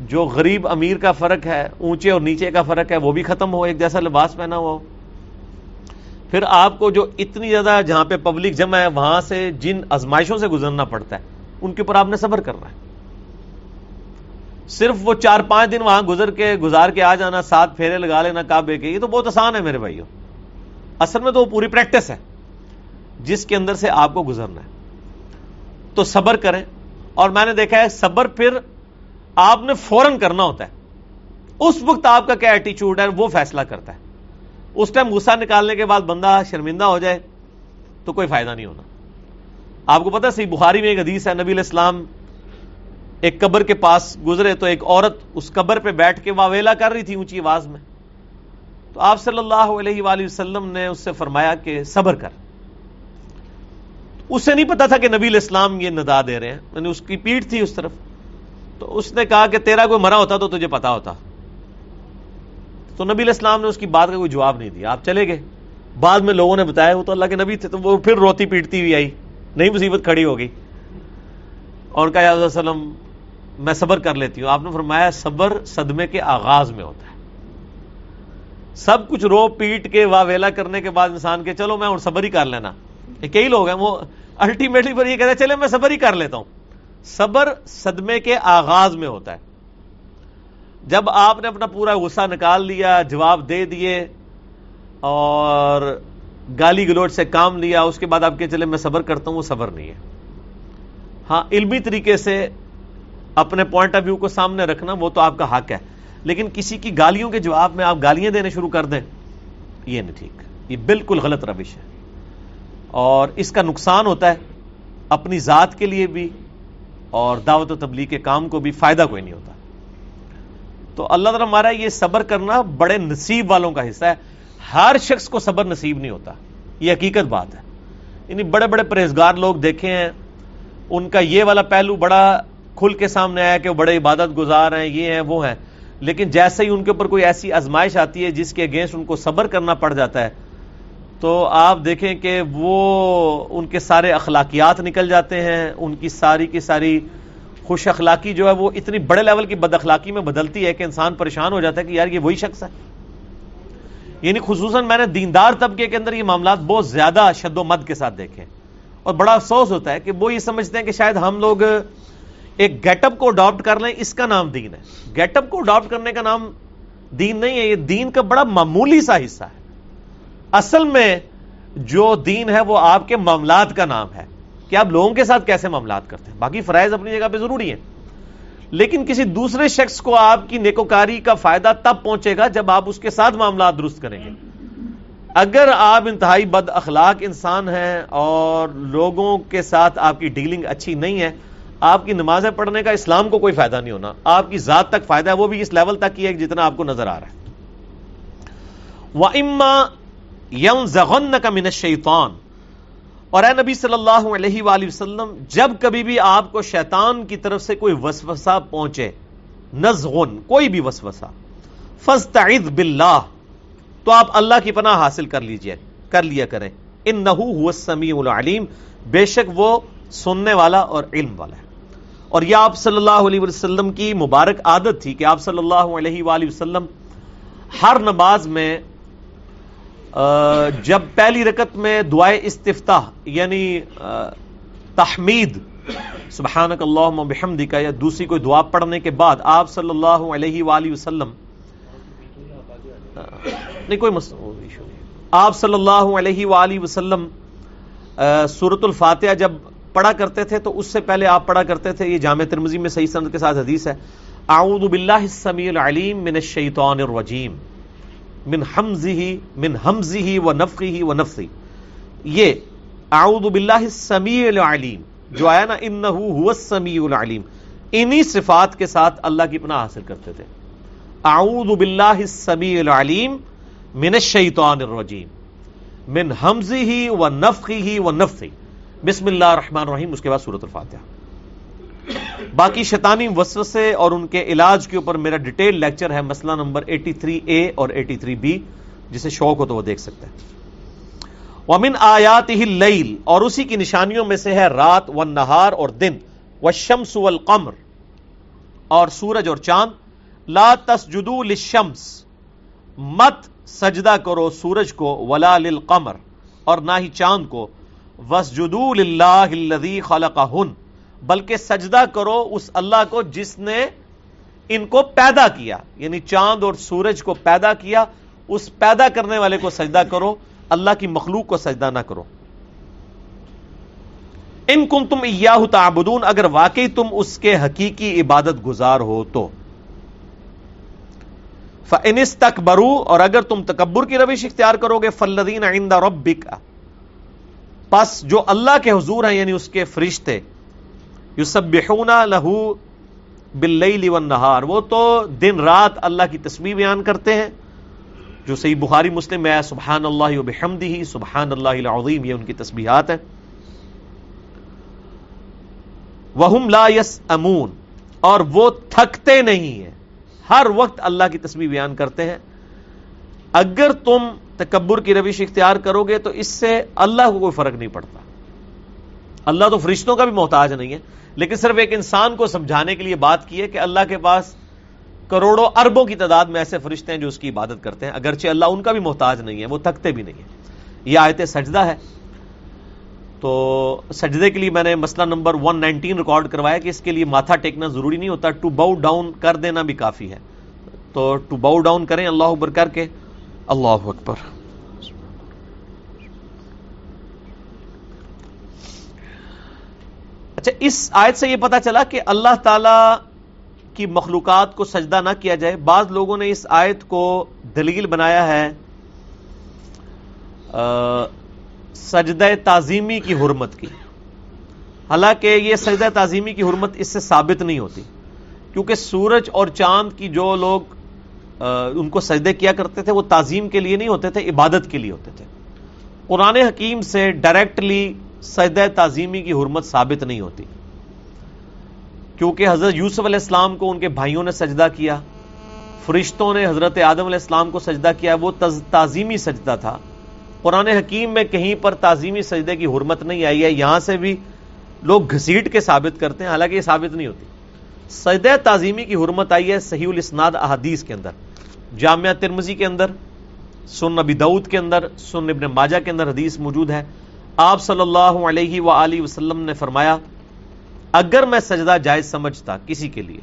جو غریب امیر کا فرق ہے، اونچے اور نیچے کا فرق ہے، وہ بھی ختم ہو، ایک جیسا لباس پہنا ہوا ہو۔ پھر آپ کو جو اتنی زیادہ جہاں پہ پبلک جمع ہے، وہاں سے جن ازمائشوں سے گزرنا پڑتا ہے، ان کے اوپر آپ نے صبر کرنا ہے۔ صرف وہ چار پانچ دن وہاں گزر کے، گزار کے آ جانا، ساتھ پھیرے لگا لینا، کعبے کے، یہ تو بہت آسان ہے میرے بھائیوں اصل میں تو وہ پوری پریکٹس ہے، جس کے اندر سے آپ کو گزرنا ہے۔ تو صبر کریں۔ اور میں نے دیکھا ہے، صبر پھر آپ نے فوراً کرنا ہوتا ہے۔ اس وقت آپ کا کیا ایٹیچیوڈ ہے؟ وہ فیصلہ کرتا ہے۔ اس ٹائم غصہ نکالنے کے بعد بندہ شرمندہ ہو جائے تو کوئی فائدہ نہیں ہونا۔ آپ کو پتا سی بخاری میں ایک حدیث ہے، نبی الاسلام ایک قبر کے پاس گزرے تو ایک عورت اس قبر پہ بیٹھ کے واویلا کر رہی تھی اونچی آواز میں۔ تو آپ صلی اللہ علیہ وآلہ وسلم نے اس سے فرمایا کہ صبر کر۔ اسے نہیں پتا تھا کہ نبی الاسلام یہ ندا دے رہے ہیں میں نے اس کی پیٹ تھی اس طرف۔ تو اس نے کہا کہ تیرا کوئی مرا ہوتا تو تجھے پتا ہوتا۔ تو نبی الاسلام نے اس کی بات کا کوئی جواب نہیں دیا۔ آپ چلے گئے۔ بعد میں لوگوں نے بتایا، وہ تو اللہ کے نبی تھے، تو وہ پھر روتی پیٹتی ہوئی آئی۔ نئی مصیبت کھڑی ہوگی اور ان کا یاد وسلم، میں صبر کر لیتی ہوں۔ آپ نے فرمایا، صبر صدمے کے آغاز میں ہوتا ہے۔ سب کچھ رو پیٹ کے واہ ویلا کرنے کے بعد انسان کے، چلو میں اور صبر ہی کر لینا۔ کئی لوگ ہیں، وہ الٹیمیٹلی پر یہ کہتے ہیں، چلے میں صبر ہی کر لیتا ہوں۔ صبر صدمے کے آغاز میں ہوتا ہے۔ جب آپ نے اپنا پورا غصہ نکال لیا، جواب دے دیے اور گالی گلوٹ سے کام لیا، اس کے بعد آپ کے چلے میں صبر کرتا ہوں، وہ صبر نہیں ہے۔ ہاں علمی طریقے سے اپنے پوائنٹ آف ویو کو سامنے رکھنا وہ تو آپ کا حق ہے۔ لیکن کسی کی گالیوں کے جواب میں آپ گالیاں دینے شروع کر دیں، یہ نہیں ٹھیک۔ یہ بالکل غلط روش ہے۔ اور اس کا نقصان ہوتا ہے اپنی ذات کے لیے بھی اور دعوت و تبلیغ کے کام کو بھی فائدہ کوئی نہیں ہوتا۔ تو اللہ تعالیٰ ہمارا یہ صبر کرنا بڑے نصیب والوں کا حصہ ہے۔ ہر شخص کو صبر نصیب نہیں ہوتا۔ یہ حقیقت بات ہے۔ یعنی بڑے بڑے پرہیزگار لوگ دیکھے ہیں۔ ان کا یہ والا پہلو بڑا کھل کے سامنے آیا کہ وہ بڑے عبادت گزار ہیں، یہ ہیں، وہ ہیں۔ لیکن جیسے ہی ان کے اوپر کوئی ایسی آزمائش آتی ہے جس کے اگینسٹ ان کو صبر کرنا پڑ جاتا ہے تو آپ دیکھیں کہ وہ ان کے سارے اخلاقیات نکل جاتے ہیں، ان کی ساری کی ساری خوش اخلاقی جو ہے وہ اتنی بڑے لیول کی بد اخلاقی میں بدلتی ہے کہ انسان پریشان ہو جاتا ہے کہ یار یہ وہی شخص ہے۔ یعنی خصوصاً میں نے دیندار طبقے کے اندر یہ معاملات بہت زیادہ شد و مد کے ساتھ دیکھے اور بڑا افسوس ہوتا ہے کہ وہ یہ سمجھتے ہیں کہ شاید ہم لوگ ایک گیٹ اپ کو اڈاپٹ کر لیں، اس کا نام دین ہے۔ گیٹ اپ کو اڈاپٹ کرنے کا نام دین نہیں ہے، یہ دین کا بڑا معمولی سا حصہ ہے۔ اصل میں جو دین ہے وہ آپ کے معاملات کا نام ہے کہ آپ لوگوں کے ساتھ کیسے معاملات کرتے ہیں؟ باقی فرائض اپنی جگہ پہ ضروری ہیں۔ لیکن کسی دوسرے شخص کو آپ کی نیکوکاری کا فائدہ تب پہنچے گا جب آپ اس کے ساتھ معاملات درست کریں گے۔ اگر آپ انتہائی بد اخلاق انسان ہیں اور لوگوں کے ساتھ آپ کی ڈیلنگ اچھی نہیں ہے، آپ کی نمازیں پڑھنے کا اسلام کو کوئی فائدہ نہیں ہونا۔ آپ کی ذات تک فائدہ ہے، وہ بھی اس لیول تک کی ہے جتنا آپ کو نظر آ رہا ہے۔ وہ اما یم کا من شیطان اور اے نبی صلی اللہ علیہ وآلہ وسلم، جب کبھی بھی آپ کو شیطان کی طرف سے کوئی وسوسہ پہنچے، نزغن، کوئی بھی وسوسہ، فاستعذ باللہ، تو آپ اللہ کی پناہ حاصل کر لیجیے، کر لیا کریں۔ انہو هو السمیع العلیم، بے شک وہ سننے والا اور علم والا ہے۔ اور یہ آپ صلی اللہ علیہ وسلم کی مبارک عادت تھی کہ آپ صلی اللہ علیہ وآلہ وسلم ہر نماز میں جب پہلی رکت میں دعائے استفتاح یعنی تحمید، سبحانک اللہم بحمدک، یا دوسری کوئی دعا پڑھنے کے بعد آپ صلی اللہ علیہ وآلہ وسلم نہیں، کوئی مسئلہ آپ صلی اللہ علیہ وآلہ وسلم سورت الفاتحہ جب پڑھا کرتے تھے، تو اس سے پہلے آپ پڑھا کرتے تھے، یہ جامع ترمزی میں صحیح سند کے ساتھ حدیث ہے۔ اعوذ باللہ السمیع العلیم من الشیطان الرجیم۔ من حمزه من حمزه و نفخه و نفثی یہ اعوذ باللہ السمیع العلیم، جو آیا نا، انہو هو السمیع العلیم. انہی صفات کے ساتھ اللہ کی پناہ حاصل کرتے تھے. اعوذ باللہ السمیع العلیم من الشیطان الرجیم، من حمزه و نفخه و نفثی بسم اللہ الرحمن الرحیم، اس کے بعد سورت الفاتحہ. باقی شیطانی وسوسے اور ان کے علاج کے اوپر میرا ڈیٹیل لیکچر ہے مسئلہ نمبر 83 اے اور 83 بی جسے شوق ہو تو وہ دیکھ سکتے ہیں۔ ومن آیات ہی لیل اور اسی کی نشانیوں میں سے ہے رات و نہار اور دن و شمس والقمر، اور سورج اور چاند۔ لا تسجدو للشمس، مت سجدہ کرو سورج کو، ولا للقمر، اور نہ ہی چاند کو۔ وسجدو للہ الذی خلقہن بلکہ سجدہ کرو اس اللہ کو جس نے ان کو پیدا کیا یعنی چاند اور سورج کو پیدا کیا، اس پیدا کرنے والے کو سجدہ کرو، اللہ کی مخلوق کو سجدہ نہ کرو۔ ان کم تم تعبدون، اگر واقعی تم اس کے حقیقی عبادت گزار ہو تو۔ فنس تک برو اور اگر تم تکبر کی روش اختیار کرو گے فلدین آئندہ ربک پس جو اللہ کے حضور ہیں یعنی اس کے فرشتے یسبحون لہو باللیل والنہار۔ وہ تو دن رات اللہ کی تسبیح بیان کرتے ہیں۔ جو صحیح بخاری مسلم ہے سبحان اللہ و بحمدہ سبحان اللہ العظیم، یہ ان کی تسبیحات ہیں۔ وہم لا یسأمون۔ اور وہ تھکتے نہیں ہیں۔ ہر وقت اللہ کی تسبیح بیان کرتے ہیں۔ اگر تم تکبر کی روش اختیار کرو گے تو اس سے اللہ کو کوئی فرق نہیں پڑتا۔ اللہ تو فرشتوں کا بھی محتاج نہیں ہے، لیکن صرف ایک انسان کو سمجھانے کے لیے بات کی ہے کہ اللہ کے پاس کروڑوں اربوں کی تعداد میں ایسے فرشتے ہیں جو اس کی عبادت کرتے ہیں، اگرچہ اللہ ان کا بھی محتاج نہیں ہے، وہ تھکتے بھی نہیں ہیں۔ یہ آیت سجدہ ہے۔ تو سجدے کے لیے میں نے مسئلہ نمبر 119 ریکارڈ کروایا کہ اس کے لیے ماتھا ٹیکنا ضروری نہیں ہوتا ٹو باؤ ڈاؤن کر دینا بھی کافی ہے۔ تو ٹو باؤ ڈاؤن کریں، اللہ اکبر کر کے، اللہ اکبر۔ اچھا اس آیت سے یہ پتا چلا کہ اللہ تعالی کی مخلوقات کو سجدہ نہ کیا جائے۔ بعض لوگوں نے اس آیت کو دلیل بنایا ہے سجدہ تعظیمی کی حرمت کی۔ حالانکہ یہ سجدہ تعظیمی کی حرمت اس سے ثابت نہیں ہوتی، کیونکہ سورج اور چاند کی جو لوگ ان کو سجدے کیا کرتے تھے، وہ تعظیم کے لیے نہیں ہوتے تھے، عبادت کے لیے ہوتے تھے۔ قرآن حکیم سے ڈائریکٹلی سجدہ تعظیمی کی حرمت ثابت نہیں ہوتی۔ کیونکہ حضرت یوسف علیہ السلام کو ان کے بھائیوں نے سجدہ کیا، فرشتوں نے حضرت آدم علیہ السلام کو سجدہ کیا، وہ تعظیمی سجدہ تھا۔ قرآن حکیم میں کہیں پر تعظیمی سجدے کی حرمت نہیں آئی ہے، یہاں سے بھی لوگ گھسیٹ کے ثابت کرتے ہیں، حالانکہ یہ ثابت نہیں ہوتی۔ سجدہ تعظیمی کی حرمت آئی ہے صحیح الاسناد احادیث کے اندر، جامعہ ترمزی کے اندر سن نبی دعود کے اندر سن ابن ماجہ کے اندر حدیث موجود ہے۔ آپ صلی اللہ علیہ وآلہ وسلم نے فرمایا، اگر میں سجدہ جائز سمجھتا کسی کے لیے،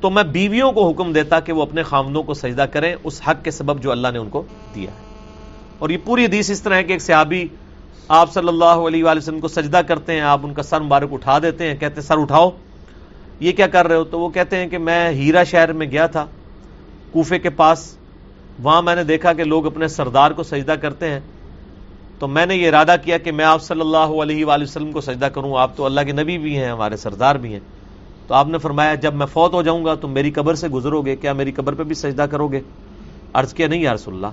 تو میں بیویوں کو حکم دیتا کہ وہ اپنے خامدوں کو سجدہ کریں، اس حق کے سبب جو اللہ نے ان کو دیا ہے۔ اور یہ پوری حدیث اس طرح ہے کہ ایک صحابی آپ صلی اللہ علیہ وآلہ وسلم کو سجدہ کرتے ہیں، آپ ان کا سر مبارک اٹھا دیتے ہیں، کہتے ہیں، سر اٹھاؤ۔ یہ کیا کر رہے ہو؟ تو وہ کہتے ہیں کہ میں ہیرا شہر میں گیا تھا، کوفے کے پاس۔ وہاں میں نے دیکھا کہ لوگ اپنے سردار کو سجدہ کرتے ہیں۔ تو میں نے یہ ارادہ کیا کہ میں آپ صلی اللہ علیہ وآلہ وسلم کو سجدہ کروں، آپ تو اللہ کے نبی بھی ہیں، ہمارے سردار بھی ہیں۔ تو آپ نے فرمایا، جب میں فوت ہو جاؤں گا تو میری قبر سے گزرو گے، کیا میری قبر پہ بھی سجدہ کرو گے؟ عرض کیا، نہیں یا رسول اللہ۔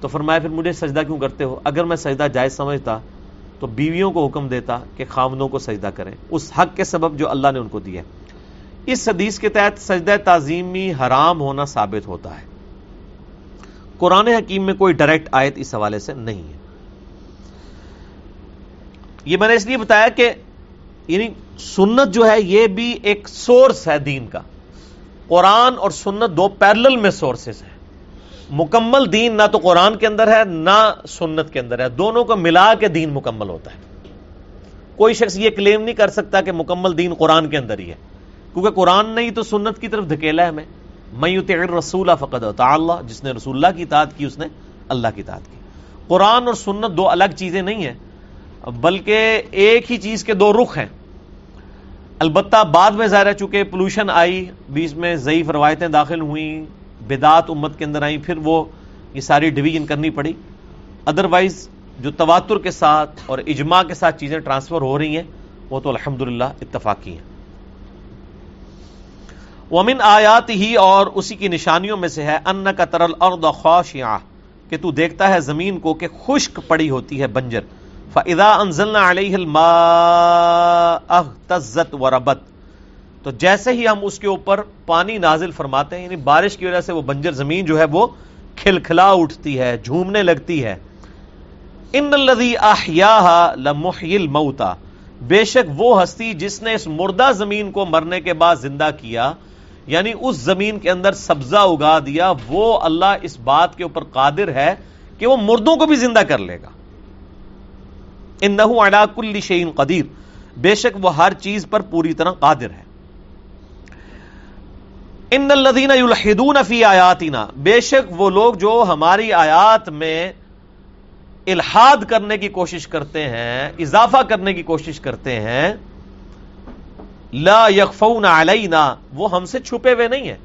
تو فرمایا، پھر مجھے سجدہ کیوں کرتے ہو؟ اگر میں سجدہ جائز سمجھتا تو بیویوں کو حکم دیتا کہ خامدوں کو سجدہ کریں۔ اس حق کے سبب جو اللہ نے ان کو دیا ہے۔ اس حدیث کے تحت سجدہ تعظیمی حرام ہونا ثابت ہوتا ہے۔ قرآن حکیم میں کوئی ڈائریکٹ آیت اس حوالے سے نہیں ہے۔ یہ میں نے اس لیے بتایا کہ یعنی سنت جو ہے یہ بھی ایک سورس ہے دین کا۔ قرآن اور سنت دو پیرل میں سورسز ہیں۔ مکمل دین نہ تو قرآن کے اندر ہے، نہ سنت کے اندر ہے۔ دونوں کو ملا کے دین مکمل ہوتا ہے۔ کوئی شخص یہ کلیم نہیں کر سکتا کہ مکمل دین قرآن کے اندر ہی ہے۔ کیونکہ قرآن نے ہی تو سنت کی طرف دھکیلا ہے ہمیں۔ میں رسول فقد اللہ، جس نے رسول اللہ کی اطاعت کی، اس نے اللہ کی اطاعت کی۔ قرآن اور سنت دو الگ چیزیں نہیں ہیں۔ بلکہ ایک ہی چیز کے دو رخ ہیں۔ البتہ بعد میں ظاہر چونکہ پولوشن آئی، بیچ میں ضعیف روایتیں داخل ہوئیں بدات امت کے اندر آئیں، پھر وہ یہ ساری ڈویژن کرنی پڑی۔ ادروائز جو تواتر کے ساتھ اور اجماع کے ساتھ چیزیں ٹرانسفر ہو رہی ہیں، وہ تو الحمدللہ اتفاقی ہیں۔ ومن آیات ہی اور اسی کی نشانیوں میں سے ہے ان کا ترل ارد خوش کہ تو دیکھتا ہے زمین کو کہ خشک پڑی ہوتی ہے بنجر۔ فضا انزلنا علیہ الماء وربت تو جیسے ہی ہم اس کے اوپر پانی نازل فرماتے ہیں یعنی بارش کی وجہ سے وہ بنجر زمین جو ہے وہ کھلکھلا اٹھتی ہے، جھومنے لگتی ہے۔ ان الذي احیاها لمحيي الموتى۔ بے شک وہ ہستی جس نے اس مردہ زمین کو مرنے کے بعد زندہ کیا یعنی اس زمین کے اندر سبزہ اگا دیا، وہ اللہ اس بات کے اوپر قادر ہے کہ وہ مردوں کو بھی زندہ کر لے گا۔ ان نہ کل شعین قدیر۔ بے شک وہ ہر چیز پر پوری طرح قادر ہے۔ ان الدین الحدون فی آیاتنا، بے شک وہ لوگ جو ہماری آیات میں الحاد کرنے کی کوشش کرتے ہیں، اضافہ کرنے کی کوشش کرتے ہیں، لا یکفون علینا، وہ ہم سے چھپے ہوئے نہیں ہیں۔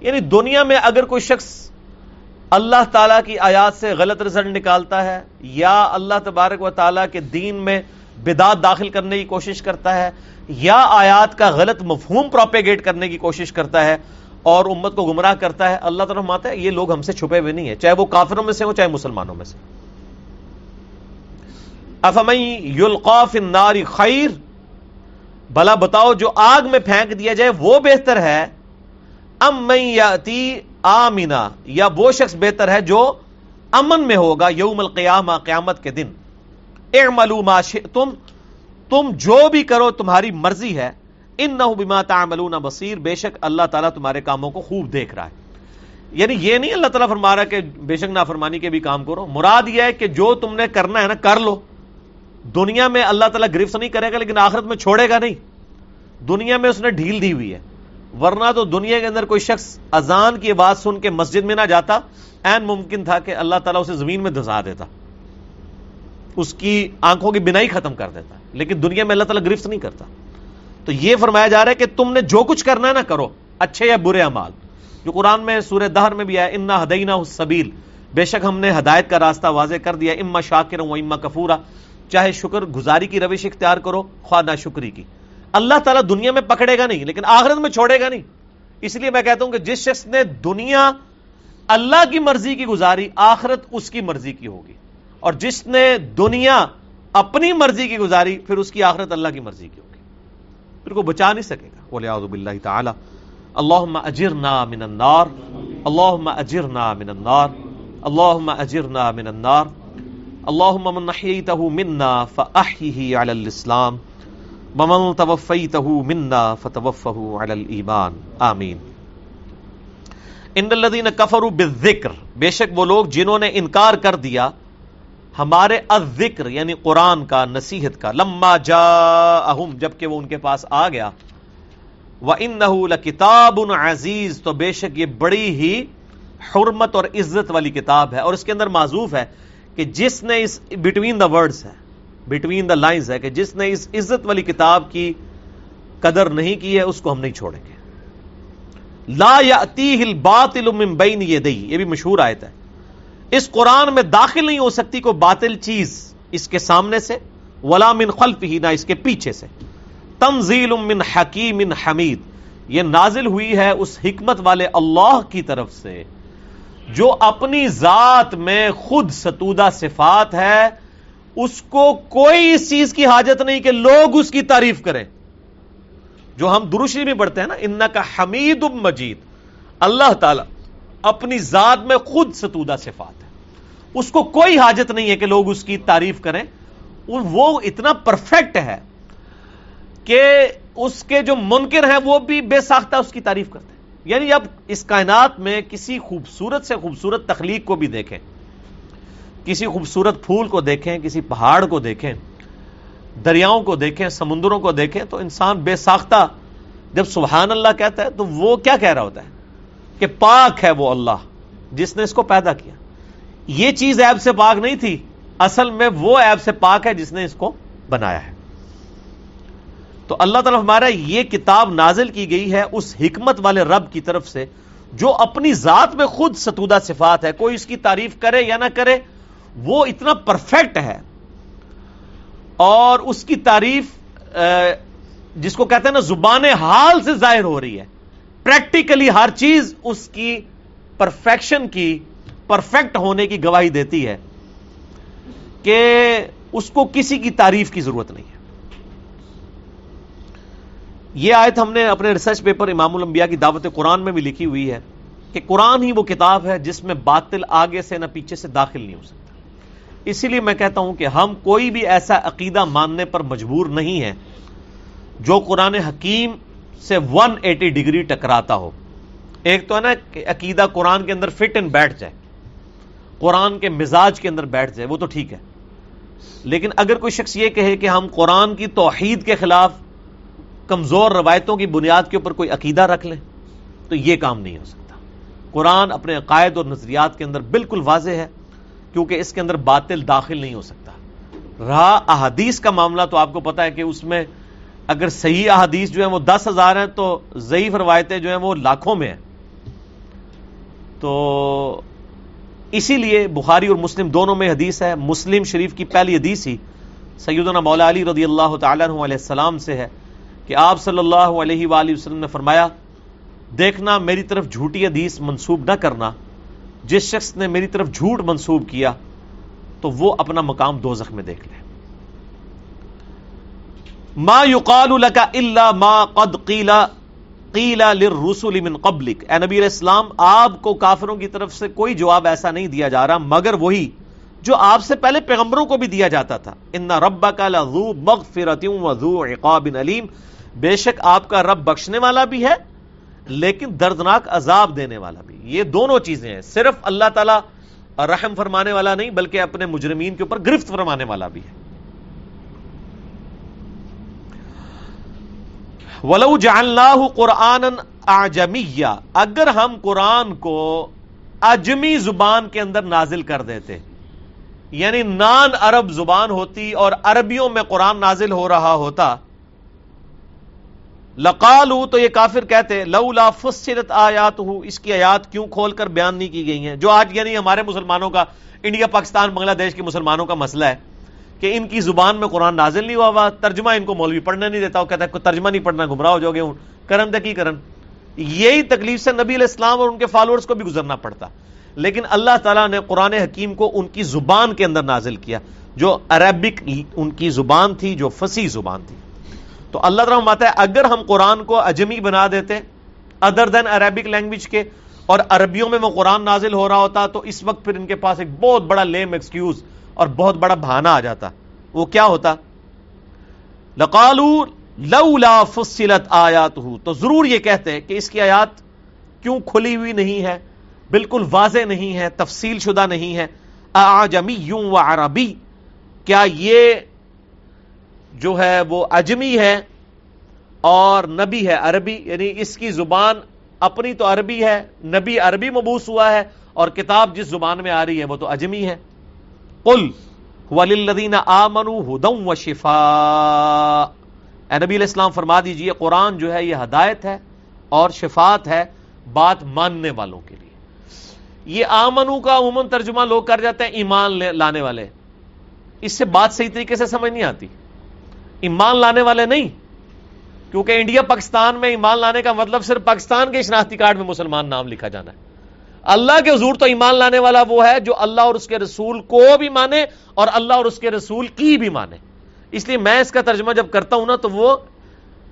یعنی دنیا میں اگر کوئی شخص اللہ تعالی کی آیات سے غلط رزلٹ نکالتا ہے یا اللہ تبارک و تعالیٰ کے دین میں بدات داخل کرنے کی کوشش کرتا ہے یا آیات کا غلط مفہوم پروپیگیٹ کرنے کی کوشش کرتا ہے اور امت کو گمراہ کرتا ہے، اللہ تعالیٰ ماتا ہے، یہ لوگ ہم سے چھپے ہوئے نہیں ہیں، چاہے وہ کافروں میں سے ہو چاہے مسلمانوں میں سے۔ افمئی یلقاف النار خیر؟ بلا بتاؤ، جو آگ میں پھینک دیا جائے وہ بہتر ہے۔ ام میں یاتی آمینا یا وہ شخص بہتر ہے جو امن میں ہوگا یوم القیامہ، قیامت کے دن۔ اعملوا ما شئتم، تم جو بھی کرو تمہاری مرضی ہے۔ ان نہ بما تعملون بصیر، بے شک اللہ تعالیٰ تمہارے کاموں کو خوب دیکھ رہا ہے۔ یعنی یہ نہیں اللہ تعالیٰ فرما رہا کہ بے شک نافرمانی کے بھی کام کرو۔ مراد یہ ہے کہ جو تم نے کرنا ہے نا، کر لو۔ دنیا میں اللہ تعالیٰ گرفت نہیں کرے گا، لیکن آخرت میں چھوڑے گا نہیں۔ دنیا میں اس نے ڈھیل دی ہوئی ہے۔ ورنہ تو دنیا کے اندر کوئی شخص اذان کی آواز سن کے مسجد میں نہ جاتا این ممکن تھا کہ اللہ تعالیٰ اسے زمین میں دھسا دیتا۔ اس کی آنکھوں کی بنائی ختم کر دیتا۔ لیکن دنیا میں اللہ تعالیٰ گرفت نہیں کرتا۔ تو یہ فرمایا جا رہا ہے کہ تم نے جو کچھ کرنا ہے نا کرو، اچھے یا برے امال جو قرآن میں سورہ دہر میں بھی آیا، انا ہدینہ سبیل بے شک ہم نے ہدایت کا راستہ واضح کر دیا، اما شاکر و اما کفورا۔ چاہے شکر گزاری کی روش اختیار کرو، خواہ نہ شکری کی۔ اللہ تعالیٰ دنیا میں پکڑے گا نہیں، لیکن آخرت میں چھوڑے گا نہیں۔ اس لیے میں کہتا ہوں کہ جس شخص نے دنیا اللہ کی مرضی کی گزاری، آخرت اس کی مرضی کی ہوگی۔ اور جس نے دنیا اپنی مرضی کی گزاری، پھر اس کی آخرت اللہ کی مرضی کی ہوگی۔ پھر کو بچا نہیں سکے گا۔ بولے آدب اللہ تعالیٰ۔ اللہ اجرنا من النار۔ اللہ اجرنا من النار۔ اللہ اجرنا من النار۔ اللهم من نحييته منا فأحيه على الإسلام ومن توفيته منا فتوفه على الإيمان آمین. ان الذين كفروا بالذکر. بے شک وہ لوگ جنہوں نے انکار کر دیا ہمارے الذکر یعنی قرآن کا، نصیحت کا، لما جاءہم جبکہ وہ ان کے پاس آ گیا، وَإِنَّهُ لَكِتَابٌ عزیز، تو بے شک یہ بڑی ہی حرمت اور عزت والی کتاب ہے، اور اس کے اندر معذوف ہے کہ جس نے اس بٹوین دا ورڈز ہے بٹوین دا لائنز ہے کہ جس نے اس عزت والی کتاب کی قدر نہیں کی ہے، اس کو ہم نہیں چھوڑیں گے۔ لا یا باطل من بین یہ دئی یہ بھی مشہور آیت ہے۔ اس قرآن میں داخل نہیں ہو سکتی کوئی باطل چیز اس کے سامنے سے، ولا من خلف ہی نہ اس کے پیچھے سے۔ تنزیل من حکیم من حمید، یہ نازل ہوئی ہے اس حکمت والے اللہ کی طرف سے، جو اپنی ذات میں خود ستودہ صفات ہے۔ اس کو کوئی اس چیز کی حاجت نہیں کہ لوگ اس کی تعریف کریں۔ جو ہم دروشی میں پڑھتے ہیں نا ان کا حمید مجید۔ اللہ تعالی اپنی ذات میں خود ستودہ صفات ہے اس کو کوئی حاجت نہیں ہے کہ لوگ اس کی تعریف کریں۔ وہ اتنا پرفیکٹ ہے کہ اس کے جو منکر ہیں، وہ بھی بے ساختہ اس کی تعریف کرتے ہیں۔ یعنی اب اس کائنات میں کسی خوبصورت سے خوبصورت تخلیق کو بھی دیکھیں۔ کسی خوبصورت پھول کو دیکھیں، کسی پہاڑ کو دیکھیں، دریاؤں کو دیکھیں، سمندروں کو دیکھیں، تو انسان بے ساختہ جب سبحان اللہ کہتا ہے تو وہ کیا کہہ رہا ہوتا ہے؟ کہ پاک ہے وہ اللہ، جس نے اس کو پیدا کیا۔ یہ چیز ایب سے پاک نہیں تھی، اصل میں وہ ایب سے پاک ہے جس نے اس کو بنایا ہے۔ تو اللہ تعالیٰ ہمارا یہ کتاب نازل کی گئی ہے اس حکمت والے رب کی طرف سے، جو اپنی ذات میں خود ستودہ صفات ہے، کوئی اس کی تعریف کرے یا نہ کرے وہ اتنا پرفیکٹ ہے اور اس کی تعریف جس کو کہتے ہیں نا، زبان حال سے ظاہر ہو رہی ہے۔ پریکٹیکلی ہر چیز اس کی پرفیکشن کی پرفیکٹ ہونے کی گواہی دیتی ہے کہ اس کو کسی کی تعریف کی ضرورت نہیں ہے۔ یہ آیت ہم نے اپنے ریسرچ پیپر امام الانبیاء کی دعوت قرآن میں بھی لکھی ہوئی ہے کہ قرآن ہی وہ کتاب ہے جس میں باطل آگے سے نہ پیچھے سے داخل نہیں ہو سکتا۔ اسی لیے میں کہتا ہوں کہ ہم کوئی بھی ایسا عقیدہ ماننے پر مجبور نہیں ہے جو قرآن حکیم سے ون ایٹی ڈگری ٹکراتا ہو۔ ایک تو ہے نا کہ عقیدہ قرآن کے اندر فٹ اینڈ بیٹھ جائے۔ قرآن کے مزاج کے اندر بیٹھ جائے، وہ تو ٹھیک ہے۔ لیکن اگر کوئی شخص یہ کہے کہ ہم قرآن کی توحید کے خلاف کمزور روایتوں کی بنیاد کے اوپر کوئی عقیدہ رکھ لیں، تو یہ کام نہیں ہو سکتا۔ قرآن اپنے عقائد اور نظریات کے اندر بالکل واضح ہے۔ کیونکہ اس کے اندر باطل داخل نہیں ہو سکتا۔ رہا احادیث کا معاملہ تو آپ کو پتا ہے کہ اس میں اگر صحیح احادیث جو ہے وہ دس ہزار ہیں تو ضعیف روایتیں جو ہیں وہ لاکھوں میں ہیں۔ تو اسی لیے بخاری اور مسلم دونوں میں حدیث ہے۔ مسلم شریف کی پہلی حدیث ہی سیدنا مولا علی رضی اللہ تعالیٰ علیہ السلام سے ہے کہ آپ صلی اللہ علیہ وآلہ وسلم نے فرمایا، دیکھنا میری طرف جھوٹی حدیث منسوب نہ کرنا۔ جس شخص نے میری طرف جھوٹ منسوب کیا تو وہ اپنا مقام دو میں دیکھ لے۔ ما یقال لك الا ما قد قیل قیل للرسل من قبلک۔ اے نبی علیہ السلام، آپ کو کافروں کی طرف سے کوئی جواب ایسا نہیں دیا جا رہا، مگر وہی جو آپ سے پہلے پیغمبروں کو بھی دیا جاتا تھا۔ ان ربک لذو مغفرت وذو عقاب علیم بے شک آپ کا رب بخشنے والا بھی ہے لیکن دردناک عذاب دینے والا بھی۔ یہ دونوں چیزیں ہیں۔ صرف اللہ تعالی رحم فرمانے والا نہیں، بلکہ اپنے مجرمین کے اوپر گرفت فرمانے والا بھی ہے۔ ولو جعلناه قرآن اعجمیہ اگر ہم قرآن کو اجمی زبان کے اندر نازل کر دیتے یعنی نان عرب زبان ہوتی اور عربیوں میں قرآن نازل ہو رہا ہوتا لقالو تو یہ کافر کہتے لولا فصلت آیات ہو اس کی آیات کیوں کھول کر بیان نہیں کی گئی ہیں؟ جو آج یعنی ہمارے مسلمانوں کا، انڈیا، پاکستان، بنگلہ دیش کے مسلمانوں کا مسئلہ ہے کہ ان کی زبان میں قرآن نازل نہیں ہوا ہوا ترجمہ ان کو مولوی پڑھنے نہیں دیتا، وہ کہتا ہے، ترجمہ نہیں پڑھنا، گمراہ ہو جو گے کرن دے کرن؟ یہی تکلیف سے نبی علیہ السلام اور ان کے فالوورز کو بھی گزرنا پڑتا۔ لیکن اللہ تعالیٰ نے قرآن حکیم کو ان کی زبان کے اندر نازل کیا، جو عربک ان کی زبان تھی، جو فصیح زبان تھی۔ تو اللہ تعالیٰ ہے، اگر ہم قرآن کو اجمی بنا دیتے ادر دین عربک لینگویج کے، اور عربیوں میں وہ قرآن نازل ہو رہا ہوتا، تو اس وقت پھر ان کے پاس ایک بہت بڑا لیم ایکسکیوز اور بہت بڑا بہانا آ جاتا۔ وہ کیا ہوتا؟ لقالو لولا فصلت آیات تو ضرور یہ کہتے کہ اس کی آیات کیوں کھلی ہوئی نہیں ہے؟ بالکل واضح نہیں ہے، تفصیل شدہ نہیں ہے۔ آجمی یوں و عربی۔ کیا یہ جو ہے وہ اجمی ہے اور نبی ہے عربی یعنی اس کی زبان اپنی تو عربی ہے، نبی عربی مبوس ہوا ہے اور کتاب جس زبان میں آ رہی ہے وہ تو اجمی ہے۔ قل وللذین آمنوا ہدم و شفا اے نبی علیہ السلام، فرما دیجیے، قرآن جو ہے یہ ہدایت ہے اور شفات ہے بات ماننے والوں کے لیے۔ یہ آمنو کا عموماً ترجمہ لوگ کر جاتے ہیں، ایمان لانے والے۔ اس سے بات صحیح طریقے سے سمجھ نہیں آتی۔ ایمان لانے والے نہیں۔ کیونکہ انڈیا پاکستان میں ایمان لانے کا مطلب صرف پاکستان کے شناختی کارڈ میں مسلمان نام لکھا جانا ہے۔ اللہ کے حضور تو ایمان لانے والا وہ ہے جو اللہ اور اس کے رسول کو بھی مانے اور اللہ اور اس کے رسول کی بھی مانے۔ اس لیے میں اس کا ترجمہ جب کرتا ہوں نا تو وہ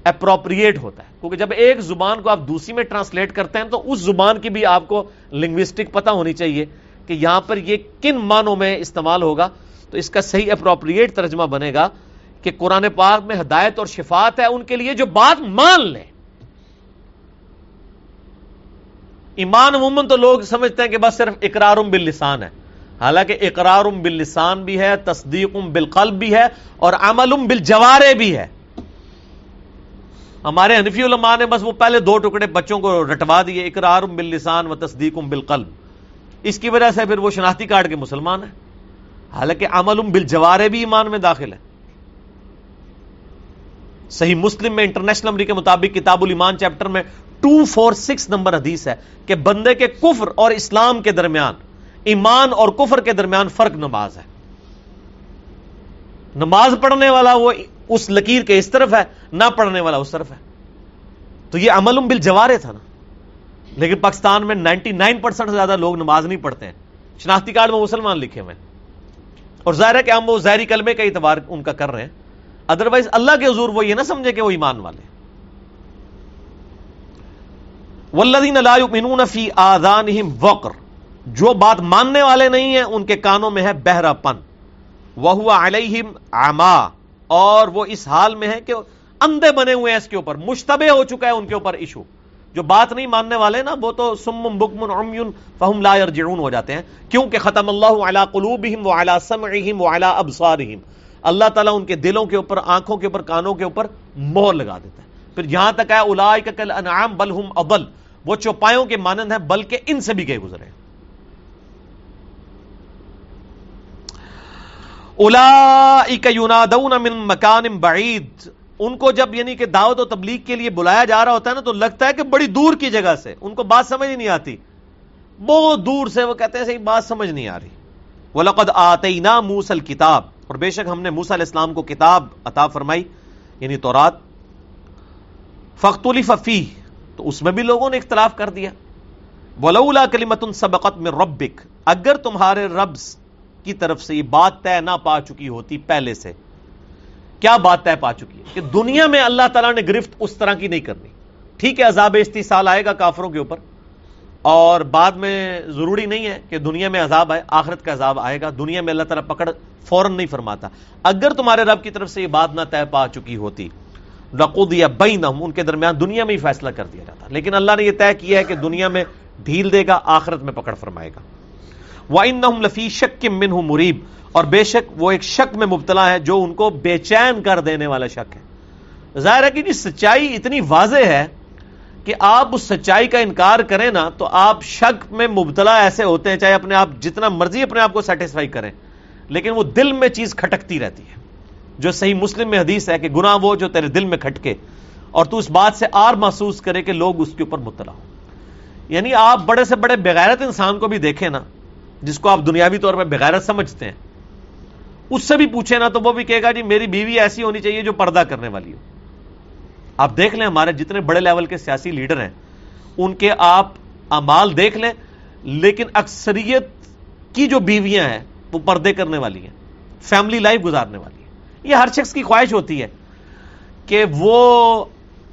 اپروپریٹ ہوتا ہے۔ کیونکہ جب ایک زبان کو آپ دوسری میں ٹرانسلیٹ کرتے ہیں تو اس زبان کی بھی آپ کو لنگوسٹک پتہ ہونی چاہیے کہ یہاں پر یہ کن معنوں میں استعمال ہوگا۔ تو اس کا صحیح اپروپریٹ ترجمہ بنے گا۔ کہ قرآن پاک میں ہدایت اور شفات ہے ان کے لیے جو بات مان لیں۔ ایمان عموماً تو لوگ سمجھتے ہیں کہ بس صرف اقرارم باللسان ہے۔ حالانکہ اقرارم باللسان بھی ہے تصدیقم بالقلب بھی ہے اور عملم بالجوارے بھی ہے۔ ہمارے حنفی علماء نے بس وہ پہلے دو ٹکڑے بچوں کو رٹوا دیے اقرارم باللسان و تصدیقم بالقلب۔ اس کی وجہ سے پھر وہ شناختی کارڈ کے مسلمان ہیں۔ حالانکہ عملم بالجوارے بھی ایمان میں داخل ہے صحیح مسلم میں انٹرنیشنل امریک کے مطابق کتاب الایمان چیپٹر میں ٹو فور سکس نمبر حدیث ہے کہ بندے کے کفر اور اسلام کے درمیان، ایمان اور کفر کے درمیان فرق نماز ہے۔ نماز پڑھنے والا وہ اس لکیر کے اس طرف ہے، نہ پڑھنے والا اس طرف ہے۔ تو یہ عمل بل جوارے تھا نا۔ لیکن پاکستان میں نائنٹی نائن پرسینٹ سے زیادہ لوگ نماز نہیں پڑھتے ہیں۔ شناختی کارڈ میں مسلمان لکھے ہوئے اور ظاہر ہے کہ ہم وہ ظاہری کلمے کا اعتبار ان کا کر رہے ہیں۔ ادروائز اللہ کے حضور وہ یہ نہ سمجھے کہ وہ ایمان والے ولدین اللہ فی آدان وقر۔ جو بات ماننے والے نہیں ہیں، ان کے کانوں میں ہے بہرا پن۔ وہ علیہم آما اور وہ اس حال میں ہے کہ اندھے بنے ہوئے ہیں اس کے اوپر۔ مشتبہ ہو چکا ہے ان کے اوپر ایشو۔ جو بات نہیں ماننے والے نا، وہ تو سم بکمن عمیون فہم لا یرجعون ہو جاتے ہیں۔ کیونکہ ختم اللہ علی قلوبہم وعلی سمعہم وعلی ابصارہم۔ اللہ تعالیٰ ان کے دلوں کے اوپر، آنکھوں کے اوپر، کانوں کے اوپر مہر لگا دیتا ہے۔ پھر یہاں تک ہے اولائک کل انعام بل ہم ابل۔ وہ چوپایوں کے مانند ہیں، بلکہ ان سے بھی گئے گزرے من مکان بعید۔ ان کو جب یعنی کہ دعوت و تبلیغ کے لیے بلایا جا رہا ہوتا ہے نا، تو لگتا ہے کہ بڑی دور کی جگہ سے۔ ان کو بات سمجھ نہیں آتی۔ بہت دور سے وہ کہتے ہیں، صحیح، بات سمجھ نہیں آ رہی۔ وہ لقد آتے نا موسل کتاب اور بے شک ہم نے موسا علیہ السلام کو کتاب عطا فرمائی یعنی تورات۔ فخت فی تو اس میں بھی لوگوں نے اختلاف کر دیا۔ ولولا کلیمت سبقت میں ربک اگر تمہارے ربز کی طرف سے یہ بات طے نہ پا چکی ہوتی پہلے سے، کیا بات طے پا چکی ہے؟ کہ دنیا میں اللہ تعالیٰ نے گرفت اس طرح کی نہیں کرنی۔ ٹھیک ہے، عذاب استی سال آئے گا کافروں کے اوپر اور بعد میں ضروری نہیں ہے کہ دنیا میں عذاب آئے، آخرت کا عذاب آئے گا، دنیا میں اللہ تعالیٰ پکڑ فوراً نہیں فرماتا۔ اگر تمہارے رب کی طرف سے یہ بات نہ طے پا چکی ہوتی رقود یا بین ان کے درمیان دنیا میں ہی فیصلہ کر دیا جاتا۔ لیکن اللہ نے یہ طے کیا ہے کہ دنیا میں ڈھیل دے گا، آخرت میں پکڑ فرمائے گا۔ وہ ان لفی شک کے من مریب اور بے شک وہ ایک شک میں مبتلا ہے جو ان کو بے چین کر دینے والا شک ہے۔ ظاہر ہے کہ جی سچائی اتنی واضح ہے کہ آپ اس سچائی کا انکار کریں نا تو آپ شک میں مبتلا ایسے ہوتے ہیں چاہے اپنے آپ جتنا مرضی اپنے آپ کو سیٹسفائی کریں۔ لیکن وہ دل میں چیز کھٹکتی رہتی ہے۔ جو صحیح مسلم میں حدیث ہے کہ گناہ وہ جو تیرے دل میں کھٹکے اور تو اس بات سے آر محسوس کرے کہ لوگ اس کے اوپر مبتلا ہو یعنی آپ بڑے سے بڑے بغیرت انسان کو بھی دیکھیں نا، جس کو آپ دنیاوی طور پہ بغیرت سمجھتے ہیں، اس سے بھی پوچھے نا تو وہ بھی کہے گا جی میری بیوی ایسی ہونی چاہیے جو پردہ کرنے والی ہو۔ آپ دیکھ لیں ہمارے جتنے بڑے لیول کے سیاسی لیڈر ہیں، ان کے آپ امال دیکھ لیں، لیکن اکثریت کی جو بیویاں ہیں، وہ پردے کرنے والی ہیں فیملی لائف گزارنے والی ہیں۔ یہ ہر شخص کی خواہش ہوتی ہے کہ وہ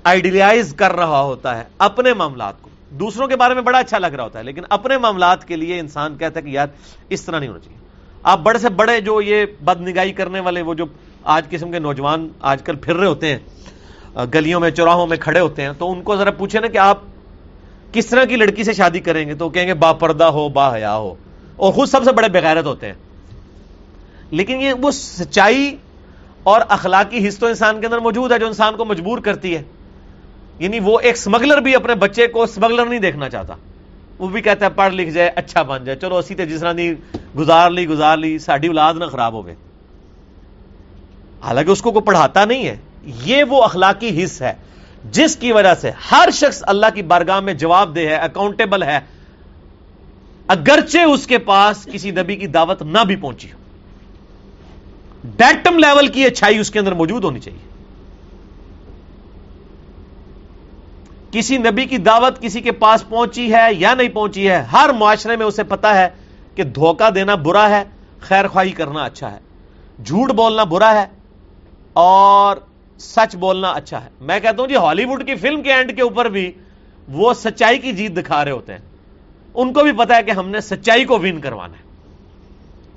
آئیڈیلائز کر رہا ہوتا ہے اپنے معاملات کو۔ دوسروں کے بارے میں بڑا اچھا لگ رہا ہوتا ہے، لیکن اپنے معاملات کے لیے انسان کہتا ہے کہ یار، اس طرح نہیں ہونا چاہیے۔ آپ بڑے سے بڑے جو یہ بد نگاہی کرنے والے، وہ جو آج قسم کے نوجوان آج کل پھر رہے ہوتے ہیں گلیوں میں، چوراہوں میں کھڑے ہوتے ہیں، تو ان کو ذرا پوچھے نا کہ آپ کس طرح کی لڑکی سے شادی کریں گے؟ تو کہیں گے با پردہ ہو، با حیا ہو۔ اور خود سب سے بڑے بغیرت ہوتے ہیں۔ لیکن یہ وہ سچائی اور اخلاقی حص تو انسان کے اندر موجود ہے جو انسان کو مجبور کرتی ہے۔ یعنی وہ ایک سمگلر بھی اپنے بچے کو سمگلر نہیں دیکھنا چاہتا۔ وہ بھی کہتا ہے، پڑھ لکھ جائے اچھا بن جائے۔ چلو، اسی تے جس طرح نہیں گزار لی گزار لی ساری اولاد نہ خراب ہو گئے حالانکہ اس کو کوئی پڑھاتا نہیں ہے۔ یہ وہ اخلاقی حص ہے جس کی وجہ سے ہر شخص اللہ کی بارگاہ میں جواب دہ ہے اکاؤنٹیبل ہے، اگرچہ اس کے پاس کسی نبی کی دعوت نہ بھی پہنچی ہو۔ ڈیٹم لیول کی اچھائی اس کے اندر موجود ہونی چاہیے۔ کسی نبی کی دعوت کسی کے پاس پہنچی ہے یا نہیں پہنچی ہے، ہر معاشرے میں اسے پتا ہے کہ دھوکہ دینا برا ہے، خیر خواہی کرنا اچھا ہے۔ جھوٹ بولنا برا ہے اور سچ بولنا اچھا ہے۔ میں کہتا ہوں جی ہالی ووڈ کی فلم کے اینڈ کے اوپر بھی وہ سچائی کی جیت دکھا رہے ہوتے ہیں۔ ان کو بھی پتا ہے کہ ہم نے سچائی کو ون کروانا ہے۔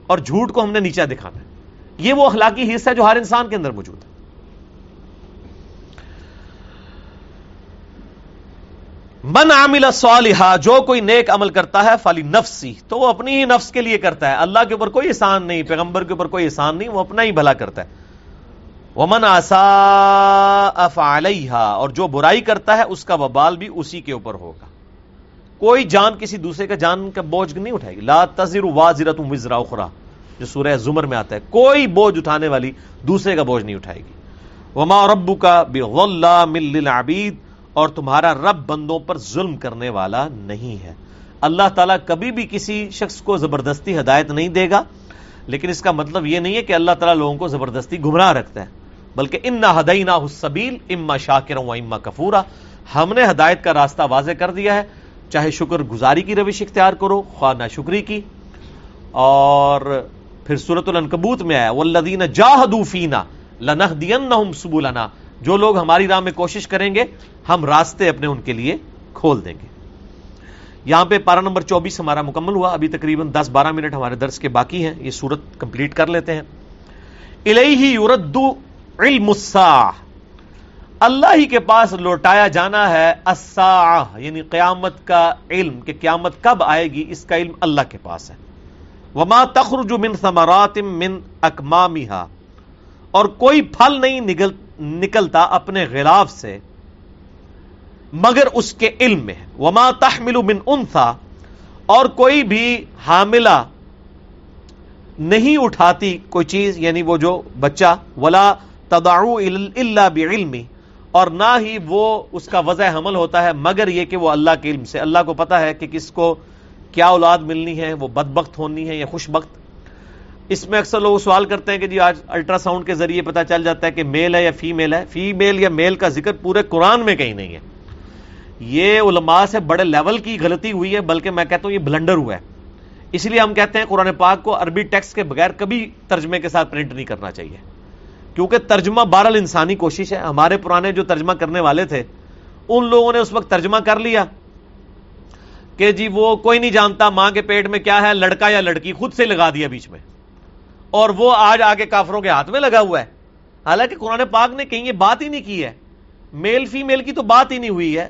اور جھوٹ کو ہم نے نیچا دکھانا ہے۔ یہ وہ اخلاقی حصہ ہے جو ہر انسان کے اندر موجود ہے۔ من عامل صالحہ جو کوئی نیک عمل کرتا ہے فالی نفسی۔ تو وہ اپنی ہی نفس کے لیے کرتا ہے۔ اللہ کے اوپر کوئی احسان نہیں، پیغمبر کے اوپر کوئی احسان نہیں، وہ اپنا ہی بھلا کرتا ہے۔ ومن آسا افعلیہ اور جو برائی کرتا ہے، اس کا وبال بھی اسی کے اوپر ہوگا۔ کوئی جان کسی دوسرے کا جان کا بوجھ نہیں اٹھائے گی۔ لا تزر وازرت وزرا اخرا جو سورہ زمر میں آتا ہے، کوئی بوجھ اٹھانے والی دوسرے کا بوجھ نہیں اٹھائے گی۔ وما ربو کا بغلہ مل للعبید اور تمہارا رب بندوں پر ظلم کرنے والا نہیں ہے۔ اللہ تعالیٰ کبھی بھی کسی شخص کو زبردستی ہدایت نہیں دے گا، لیکن اس کا مطلب یہ نہیں ہے کہ اللہ تعالیٰ لوگوں کو زبردستی گمراہ رکھتا ہے۔ بلکہ ان نہ ہدئی حسبیل اما شاکر و اما کفورا۔ ہم نے ہدایت کا راستہ واضح کر دیا ہے۔ چاہے شکر گزاری کی روش اختیار کرو، خواہ نہ شکری کی۔ اور پھر سورت العنکبوت میں آیا، والذین جاہدوا فینا لنہدینہم سبولنا جو لوگ ہماری راہ میں کوشش کریں گے، ہم راستے اپنے ان کے لیے کھول دیں گے۔ یہاں پہ پارا نمبر چوبیس ہمارا مکمل ہوا۔ ابھی تقریباً دس بارہ منٹ ہمارے درس کے باقی ہیں۔ یہ سورت کمپلیٹ کر لیتے ہیں۔ الیہ یردو علم الساعہ اللہ ہی کے پاس لوٹایا جانا ہے الساعہ یعنی قیامت کا علم، کہ قیامت کب آئے گی، اس کا علم اللہ کے پاس ہے۔ وما تخرج من ثمرات من اکمامها اور کوئی پھل نہیں نکل نکلتا اپنے غلاف سے، مگر اس کے علم میں وما تحمل من انثى اور کوئی بھی حاملہ نہیں اٹھاتی کوئی چیز یعنی وہ جو بچہ، ولا تدعو الا بعلمی، اور نہ ہی وہ اس کا وضع حمل ہوتا ہے، مگر یہ کہ وہ اللہ کے علم سے۔ اللہ کو پتا ہے کہ کس کو کیا اولاد ملنی ہے، وہ بدبخت ہونی ہے یا خوش بخت اس میں اکثر لوگ سوال کرتے ہیں کہ جی آج الٹرا ساؤنڈ کے ذریعے پتا چل جاتا ہے کہ میل ہے یا فیمیل ہے۔ فیمیل یا میل کا ذکر پورے قرآن میں کہیں نہیں ہے۔ یہ علماء سے بڑے لیول کی غلطی ہوئی ہے، بلکہ میں کہتا ہوں یہ بلنڈر ہوا ہے۔ اس لیے ہم کہتے ہیں قرآن پاک کو عربی ٹیکسٹ کے بغیر کبھی ترجمے کے ساتھ پرنٹ نہیں کرنا چاہیے۔ کیونکہ ترجمہ بہرحال انسانی کوشش ہے، ہمارے پرانے جو ترجمہ کرنے والے تھے، ان لوگوں نے اس وقت ترجمہ کر لیا کہ جی وہ کوئی نہیں جانتا ماں کے پیٹ میں کیا ہے، لڑکا یا لڑکی خود سے لگا دیا بیچ میں۔ اور وہ آج آگے کافروں کے ہاتھ میں لگا ہوا ہے۔ حالانکہ قرآن پاک نے کہیں یہ بات ہی نہیں کی ہے۔ میل فی میل کی تو بات ہی نہیں ہوئی ہے۔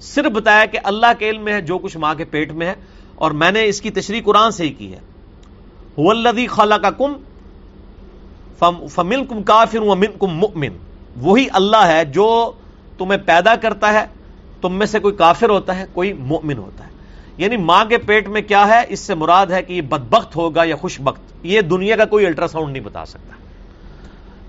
صرف بتایا کہ اللہ کے علم میں ہے، جو کچھ ماں کے پیٹ میں ہے۔ اور میں نے اس کی تشریح قرآن سے ہی کی ہے۔ خلا کا کم فمل کم کافر کم مؤمن۔ وہی اللہ ہے جو تمہیں پیدا کرتا ہے، تم میں سے کوئی کافر ہوتا ہے، کوئی مؤمن ہوتا ہے۔ یعنی ماں کے پیٹ میں کیا ہے؟ اس سے مراد ہے کہ یہ بدبخت ہوگا یا خوش بخت۔ یہ دنیا کا کوئی الٹرا ساؤنڈ نہیں بتا سکتا۔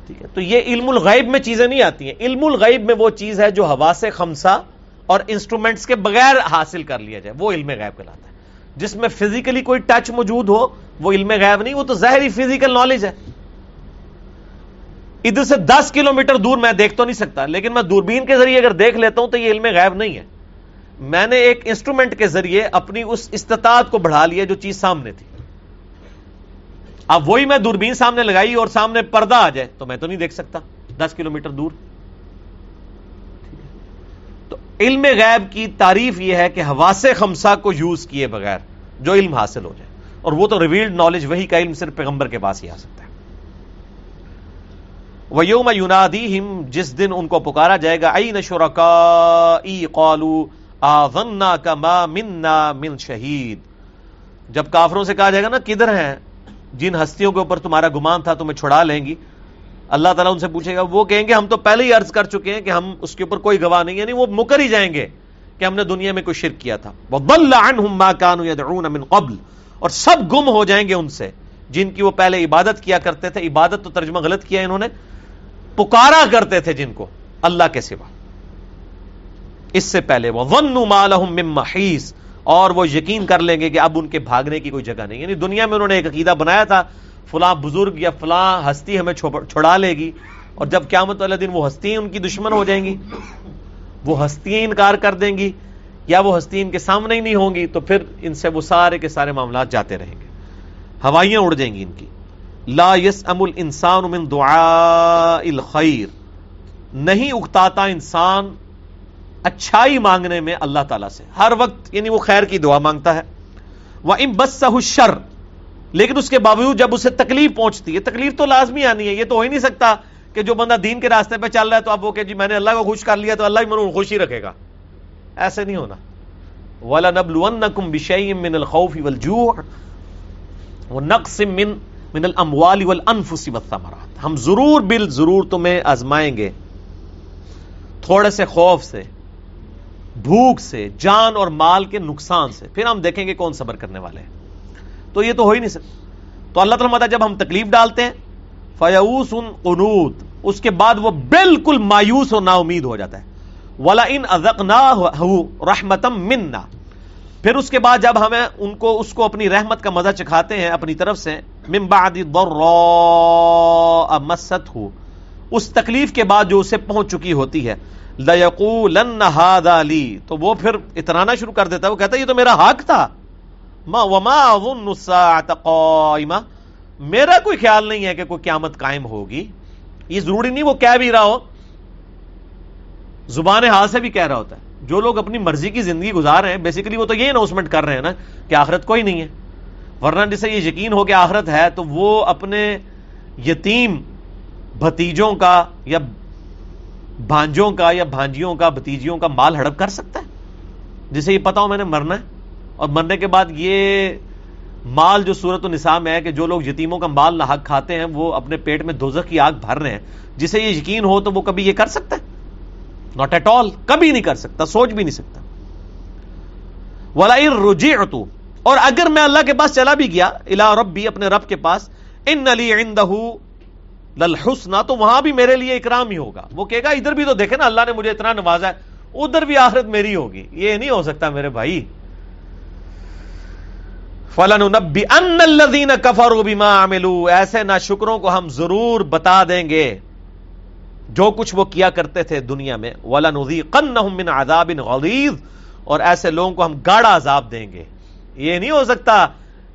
ٹھیک ہے؟ تو یہ علم الغیب میں چیزیں نہیں آتی ہیں۔ علم الغیب میں وہ چیز ہے جو ہوا سے خمسا اور انسٹرومنٹس کے بغیر حاصل کر لیا جائے۔ وہ علم غیب کہلاتا ہے۔ جس میں فزیکلی کوئی ٹچ موجود ہو، وہ علم غیب نہیں، وہ تو ظاہری فزیکل نالج ہے۔ ادھر سے دس کلو میٹر دور میں دیکھ تو نہیں سکتا، لیکن میں دوربین کے ذریعے اگر دیکھ لیتا ہوں تو یہ علم غیب نہیں ہے۔ میں نے ایک انسٹرومنٹ کے ذریعے اپنی اس استطاعت کو بڑھا لیا جو چیز سامنے تھی۔ اب وہی میں دوربین سامنے لگائی اور سامنے پردہ آ جائے تو میں تو نہیں دیکھ سکتا۔ دس کلو میٹر دور۔ تو علم غیب کی تعریف یہ ہے کہ حواس خمسا کو یوز کیے بغیر جو علم حاصل ہو جائے۔ اور وہ تو ریویلڈ نالج وہی کا علم صرف پیغمبر کے پاس ہی آ سکتا ہے۔ ویوم یونادیہم جس دن ان کو پکارا جائے گا این شرکائی قالو آذنا کا ما من شہید جب کافروں سے کہا جائے گا نا، کدھر ہیں؟ جن ہستیوں کے اوپر تمہارا گمان تھا، تمہیں چھڑا لیں گی۔ اللہ تعالیٰ ان سے پوچھے گا، وہ کہیں گے، ہم تو پہلے ہی عرض کر چکے ہیں کہ ہم اس کے اوپر کوئی گواہ نہیں یعنی وہ مکر ہی جائیں گے کہ ہم نے دنیا میں کوئی شرک کیا تھا۔ مَا كَانُوا يَدْعُونَ مِنْ قَبْلِ۔ اور سب گم ہو جائیں گے ان سے۔ جن کی وہ پہلے عبادت کیا کرتے تھے، عبادت تو ترجمہ غلط کیا انہوں نے۔ پکارا کرتے تھے جن کو اللہ کے سوا۔ اس سے پہلے وہ ون مالحم محیث اور وہ یقین کر لیں گے کہ اب ان کے بھاگنے کی کوئی جگہ نہیں۔ یعنی دنیا میں انہوں نے ایک عقیدہ بنایا تھا، فلاں بزرگ یا فلاں ہستی ہمیں چھڑا لے گی، اور جب قیامت والے دن وہ ہستی ان کی دشمن ہو جائیں گی، وہ ہستیاں انکار کر دیں گی، یا وہ ہستی ان کے سامنے ہی نہیں ہوں گی، تو پھر ان سے وہ سارے کے سارے معاملات جاتے رہیں گے۔ ہوائیاں اڑ جائیں گی ان کی۔ لا یس ام الانسان من دعاء الخیر۔ نہیں اکتاتا انسان اچھائی مانگنے میں اللہ تعالیٰ سے۔ ہر وقت یعنی وہ خیر کی دعا مانگتا ہے۔ وہ ام بس شر لیکن اس کے باوجود جب اسے تکلیف پہنچتی ہے، تکلیف تو لازمی آنی ہے، یہ تو ہو ہی نہیں سکتا کہ جو بندہ دین کے راستے پہ چل رہا ہے تو اب وہ کہ جی میں نے اللہ کو خوش کر لیا تو اللہ ہی من خوشی رکھے گا۔ ایسے نہیں ہونا۔ ولا نبل بشئی من الخوف والجوع۔ ونقص من من الاموال والانفس والثمرات۔ ہم ضرور بل ضرور تمہیں آزمائیں گے۔ تھوڑے سے خوف سے، بھوک سے، جان اور مال کے نقصان سے۔ پھر ہم دیکھیں گے کون صبر کرنے والے ہیں۔ تو یہ تو ہو ہی نہیں سکتا۔ تو اللہ تعالیٰ جب ہم تکلیف ڈالتے ہیں فیوس ان قنوت اس کے بعد وہ بالکل مایوس اور نا امید ہو جاتا ہے۔ ولا ان ازک نہ رحمتم منا۔ پھر اس کے بعد جب ہمیں ان کو، اس کو اپنی رحمت کا مزہ چکھاتے ہیں اپنی طرف سے بعد مست ہو اس تکلیف کے بعد جو اسے پہنچ چکی ہوتی ہے۔ لَيَقُولَنَّ هَذَا لِي، تو وہ پھر اترانا شروع کر دیتا ہے۔ وہ کہتا ہے، یہ تو میرا حق تھا۔ ما وما اظن الساعة میرا کوئی خیال نہیں ہے کہ کوئی قیامت قائم ہوگی۔ یہ ضروری نہیں وہ کہہ بھی رہا ہو۔ زبان حال سے بھی کہہ رہا ہوتا ہے۔ جو لوگ اپنی مرضی کی زندگی گزار رہے ہیں بیسیکلی وہ تو یہ اناؤنسمنٹ کر رہے ہیں نا کہ آخرت کوئی نہیں ہے۔ ورنہ جسے یہ یقین ہو کہ آخرت ہے، تو وہ اپنے یتیم بھتیجوں کا یا بھانجوں کا یا بھانجیوں کا، بھتیجیوں کا مال ہڑپ کر سکتا ہے۔ جسے یہ پتا ہو میں نے مرنا ہے۔ اور مرنے کے بعد یہ مال جو صورت و نصاب میں ہے کہ جو لوگ یتیموں کا مال نہ حق کھاتے ہیں، وہ اپنے پیٹ میں دوزخ کی آگ بھر رہے ہیں۔ جسے یہ یقین ہو تو وہ کبھی یہ کر سکتا ہے؟ ناٹ ایٹ آل کبھی نہیں کر سکتا، سوچ بھی نہیں سکتا۔ ولا رجی اور اگر میں اللہ کے پاس چلا بھی گیا الا رب بھی اپنے رب کے پاس، ان علی للحسنہ تو وہاں بھی میرے لیے اکرام ہی ہوگا۔ وہ کہے گا، ادھر بھی تو دیکھے نا، اللہ نے مجھے اتنا نوازا ہے، ادھر بھی آخرت میری ہوگی۔ یہ نہیں ہو سکتا میرے بھائی۔ فلن نبی ان الذین کفروا بما عملوا۔ ایسے نہ شکروں کو ہم ضرور بتا دیں گے۔ جو کچھ وہ کیا کرتے تھے دنیا میں ولا وَلَنُذِيقَنَّهُم مِّنْ عَذَابٍ غَلِيظٍ۔ اور ایسے لوگوں کو ہم گاڑا عذاب دیں گے۔ یہ نہیں ہو سکتا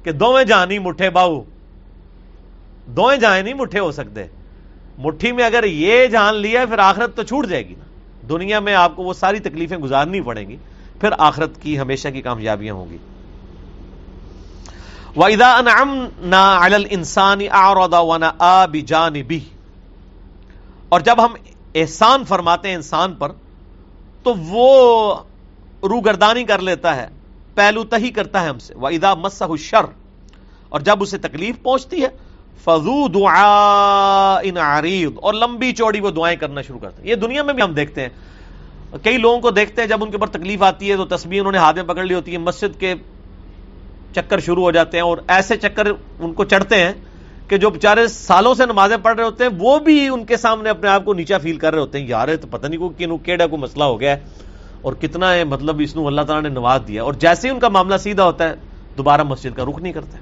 کہ دوویں جہانی مٹھے باؤ۔ دوئیں جہاں نہیں مٹھے ہو سکتے۔ مٹھی میں اگر یہ جان لیا پھر آخرت تو چھوٹ جائے گی نا۔ دنیا میں آپ کو وہ ساری تکلیفیں گزارنی پڑیں گی۔ پھر آخرت کی ہمیشہ کی کامیابیاں ہوں گی۔ وَإِذَا أَنْعَمْنَا عَلَى الْإِنسَانِ أَعْرَضَ وَنَآ بِجَانِبِهِ۔ اور جب ہم احسان فرماتے ہیں انسان پر، تو وہ روگردانی کر لیتا ہے، پہلو تہی کرتا ہے ہم سے۔ وَإِذَا مَسَّهُ الشَّرْ، اور جب اسے تکلیف پہنچتی ہے فضو دعا ان عریض اور لمبی چوڑی وہ دعائیں کرنا شروع کرتے ہیں۔ یہ دنیا میں بھی ہم دیکھتے ہیں۔ کئی لوگوں کو دیکھتے ہیں، جب ان کے اوپر تکلیف آتی ہے، تو تصویر انہوں نے ہاتھ میں پکڑ لی ہوتی ہے مسجد کے چکر شروع ہو جاتے ہیں، اور ایسے چکر ان کو چڑھتے ہیں کہ جو بےچارے سالوں سے نمازیں پڑھ رہے ہوتے ہیں، وہ بھی ان کے سامنے اپنے آپ کو نیچا فیل کر رہے ہوتے ہیں، یار تو پتہ نہیں کو کیڑا کو مسئلہ ہو گیا ہے۔ اور کتنا ہے مطلب اس اللہ تعالیٰ نے نواز دیا اور جیسے ہی ان کا معاملہ سیدھا ہوتا ہے، دوبارہ مسجد کا رخ نہیں کرتے۔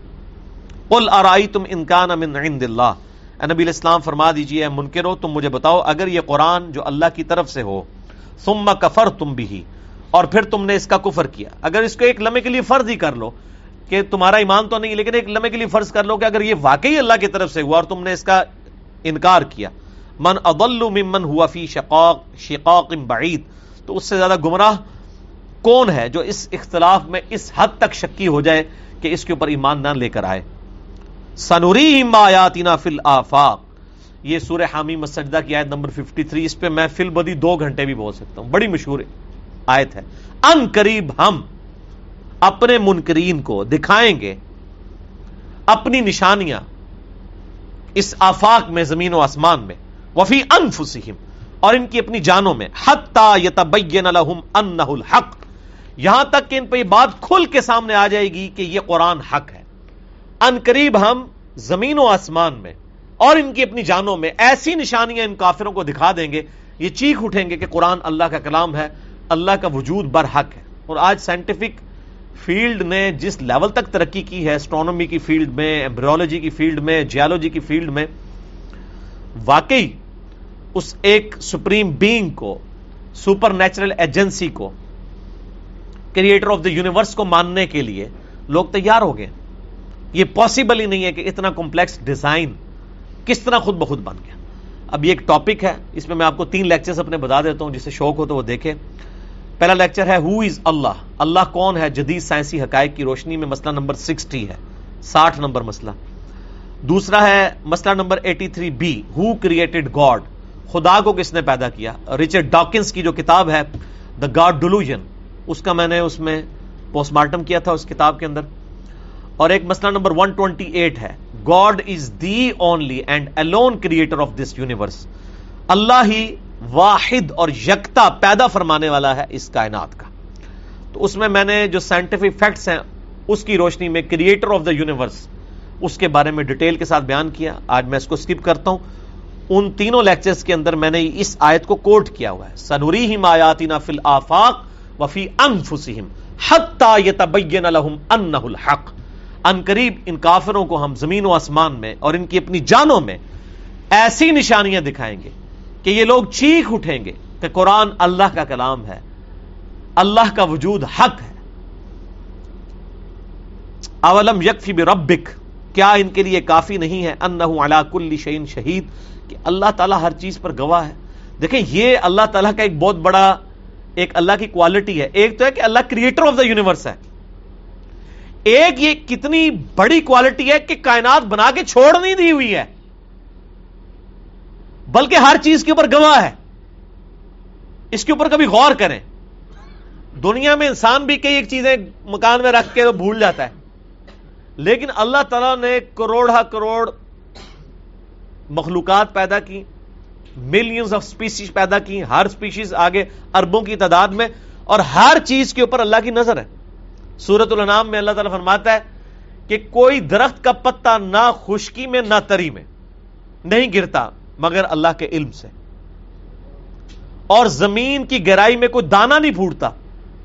قل ارائی تم انکان من عند اللہ نبی الاسلام فرما دیجیے منکرو تم مجھے بتاؤ، اگر یہ قرآن جو اللہ کی طرف سے ہو، ثم کفر تم بھی اور پھر تم نے اس کا کفر کیا۔ اگر اس کو ایک لمحے کے لیے فرض ہی کر لو کہ تمہارا ایمان تو نہیں، لیکن ایک لمحے کے لیے فرض کر لو کہ اگر یہ واقعی اللہ کی طرف سے ہوا اور تم نے اس کا انکار کیا، من اضل ممن ہوا فی شقاق شقاق بعید، تو اس سے زیادہ گمراہ کون ہے جو اس اختلاف میں اس حد تک شکی ہو جائے کہ اس کے اوپر ایمان نہ لے کر آئے؟ سنوری آیاتنا فل آفاق یہ سورہ حامی مسجدہ کی آیت نمبر 53 اس پہ میں فل بدی دو گھنٹے بھی بول سکتا ہوں۔ بڑی مشہور آیت ہے۔ ان قریب ہم اپنے منکرین کو دکھائیں گے، اپنی نشانیاں اس آفاق میں، زمین و آسمان میں، وفی انفسہم، اور ان کی اپنی جانوں میں، حتی یتبین لہم انہ الحق۔ یہاں تک کہ ان پہ یہ بات کھل کے سامنے آ جائے گی کہ یہ قرآن حق ہے۔ ان قریب ہم زمین و آسمان میں اور ان کی اپنی جانوں میں ایسی نشانیاں ان کافروں کو دکھا دیں گے، یہ چیخ اٹھیں گے کہ قرآن اللہ کا کلام ہے، اللہ کا وجود بر حق ہے۔ اور آج سائنٹیفک فیلڈ نے جس لیول تک ترقی کی ہے اسٹرانومی کی فیلڈ میں ایمبریولوجی کی فیلڈ میں جیولوجی کی فیلڈ میں، واقعی اس ایک سپریم بینگ کو سپر نیچرل ایجنسی کو کریٹر آف دا یونیورس کو ماننے کے لیے لوگ تیار ہو گئے۔ یہ پاسبل ہی نہیں ہے کہ اتنا کمپلیکس ڈیزائن کس طرح خود بخود بن گیا۔ اب یہ ایک ٹاپک ہے، اس میں میں آپ کو تین لیکچرز اپنے بتا دیتا ہوں جسے شوق ہو تو وہ دیکھے پہلا لیکچر ہے ہو از اللہ اللہ کون ہے، جدید سائنسی حقائق کی روشنی میں مسئلہ نمبر سکسٹی ہے، ساٹھ نمبر مسئلہ۔ دوسرا ہے، مسئلہ number eighty three B who created God خدا کو کس نے پیدا کیا؟ ریچرڈ ڈاکنس کی جو کتاب ہے دا گاڈ ڈلوژن اس کا میں نے اس میں پوسٹ مارٹم کیا تھا اس کتاب کے اندر۔ اور ایک مسئلہ نمبر 128 ہے God is the only and alone creator of this universe اللہ ہی واحد اور یکتا پیدا فرمانے والا ہے اس کائنات کا۔ تو اس میں میں نے جو سائنٹیفک فیکٹس ہیں، اس کی روشنی میں کریٹر آف دا یونیورس اس کے بارے میں ڈیٹیل کے ساتھ بیان کیا۔ آج میں اس کو سکپ کرتا ہوں۔ ان تینوں لیکچرز کے اندر میں نے اس آیت کو کوٹ کیا ہوا ہے۔ سنوری ہی مایاتینا فل آفاق وفی انفسہم حتی یتبین لہم انہ الحق۔ ان قریب ان کافروں کو ہم زمین و آسمان میں اور ان کی اپنی جانوں میں ایسی نشانیاں دکھائیں گے۔ کہ یہ لوگ چیخ اٹھیں گے کہ قرآن اللہ کا کلام ہے، اللہ کا وجود حق ہے۔ اولم یکفی بربک، کیا ان کے لیے کافی نہیں ہے؟ انہو علا کل شہین شہید، کہ اللہ تعالیٰ ہر چیز پر گواہ ہے۔ دیکھیں، یہ اللہ تعالیٰ کا ایک بہت بڑا ایک اللہ کی کوالٹی ہے۔ ایک تو ہے کہ اللہ کریٹر آف دا یونیورس ہے۔ ایک یہ کتنی بڑی کوالٹی ہے کہ کائنات بنا کے چھوڑ نہیں دی ہوئی ہے۔ بلکہ ہر چیز کے اوپر گواہ ہے۔ اس کے اوپر کبھی غور کریں۔ دنیا میں انسان بھی کئی ایک چیزیں مکان میں رکھ کے بھول جاتا ہے۔ لیکن اللہ تعالیٰ نے کروڑا کروڑ مخلوقات پیدا کی ملینز آف اسپیسیز پیدا کی، ہر اسپیشیز آگے اربوں کی تعداد میں، اور ہر چیز کے اوپر اللہ کی نظر ہے۔ سورت الانام میں اللہ تعالیٰ فرماتا ہے کہ کوئی درخت کا پتا نہ خشکی میں، نہ تری میں، نہیں گرتا۔ مگر اللہ کے علم سے۔ اور زمین کی گہرائی میں کوئی دانا نہیں پھوٹتا،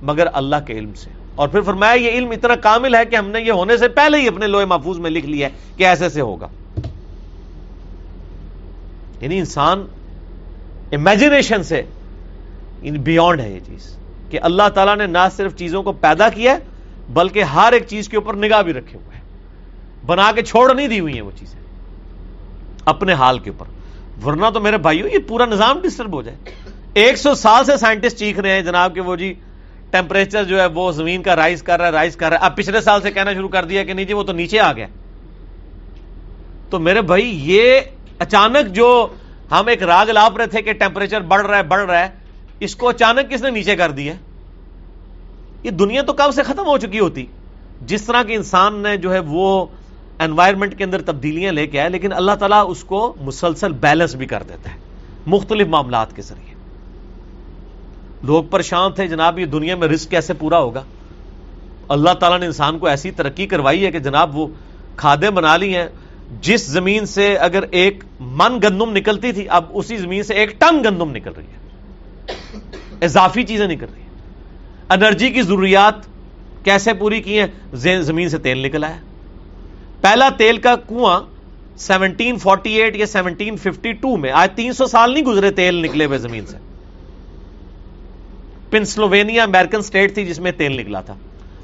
مگر اللہ کے علم سے۔ اور پھر فرمایا، یہ علم اتنا کامل ہے کہ ہم نے یہ ہونے سے پہلے ہی اپنے لوہے محفوظ میں لکھ لیا ہے کہ ایسے سے ہوگا۔ یعنی انسان امیجنیشن سے بیونڈ ہے یہ چیز، کہ اللہ تعالیٰ نے نہ صرف چیزوں کو پیدا کیا ہے، بلکہ ہر ایک چیز کے اوپر نگاہ بھی رکھے ہوئے ہیں۔ بنا کے چھوڑ نہیں دی ہوئی ہیں وہ چیزیں، اپنے حال کے اوپر۔ ورنہ تو میرے بھائیوں یہ پورا نظام ڈسٹرب ہو جائے۔ ایک سو سال سے سائنٹسٹ چیخ رہے ہیں جناب کہ وہ جی ٹیمپریچر جو ہے وہ زمین کا رائز کر رہا ہے رائز کر رہا ہے۔ اب پچھلے سال سے کہنا شروع کر دیا کہ نہیں جی وہ تو نیچے آ گیا۔ تو میرے بھائی، یہ اچانک جو ہم ایک راگ لاپ رہے تھے کہ ٹیمپریچر بڑھ رہا ہے، بڑھ رہا ہے، اس کو اچانک کس نے نیچے کر دیا یہ دنیا تو کب سے ختم ہو چکی ہوتی؟ جس طرح کے انسان نے جو ہے وہ انوائرمنٹ کے اندر تبدیلیاں لے کے آئے، لیکن اللہ تعالیٰ اس کو مسلسل بیلنس بھی کر دیتا ہے، مختلف معاملات کے ذریعے۔ لوگ پریشان تھے، جناب، یہ دنیا میں رسک کیسے پورا ہوگا؟ اللہ تعالیٰ نے انسان کو ایسی ترقی کروائی ہے کہ جناب، وہ کھادیں بنا لی ہیں۔ جس زمین سے اگر ایک من گندم نکلتی تھی، اب اسی زمین سے ایک ٹن گندم نکل رہی ہے۔ اضافی چیزیں نکل رہی ہیں۔ انرجی کی ضروریات کیسے پوری کی ہیں؟ زمین سے تیل نکلا ہے پہلا تیل کا کنواں سیونٹین فورٹی ایٹ یا سیونٹین ففٹی ٹو میں، آج تین سو سال نہیں گزرے تیل نکلے ہوئے زمین سے۔ پنسلوینیا امیرکن اسٹیٹ تھی جس میں تیل نکلا تھا۔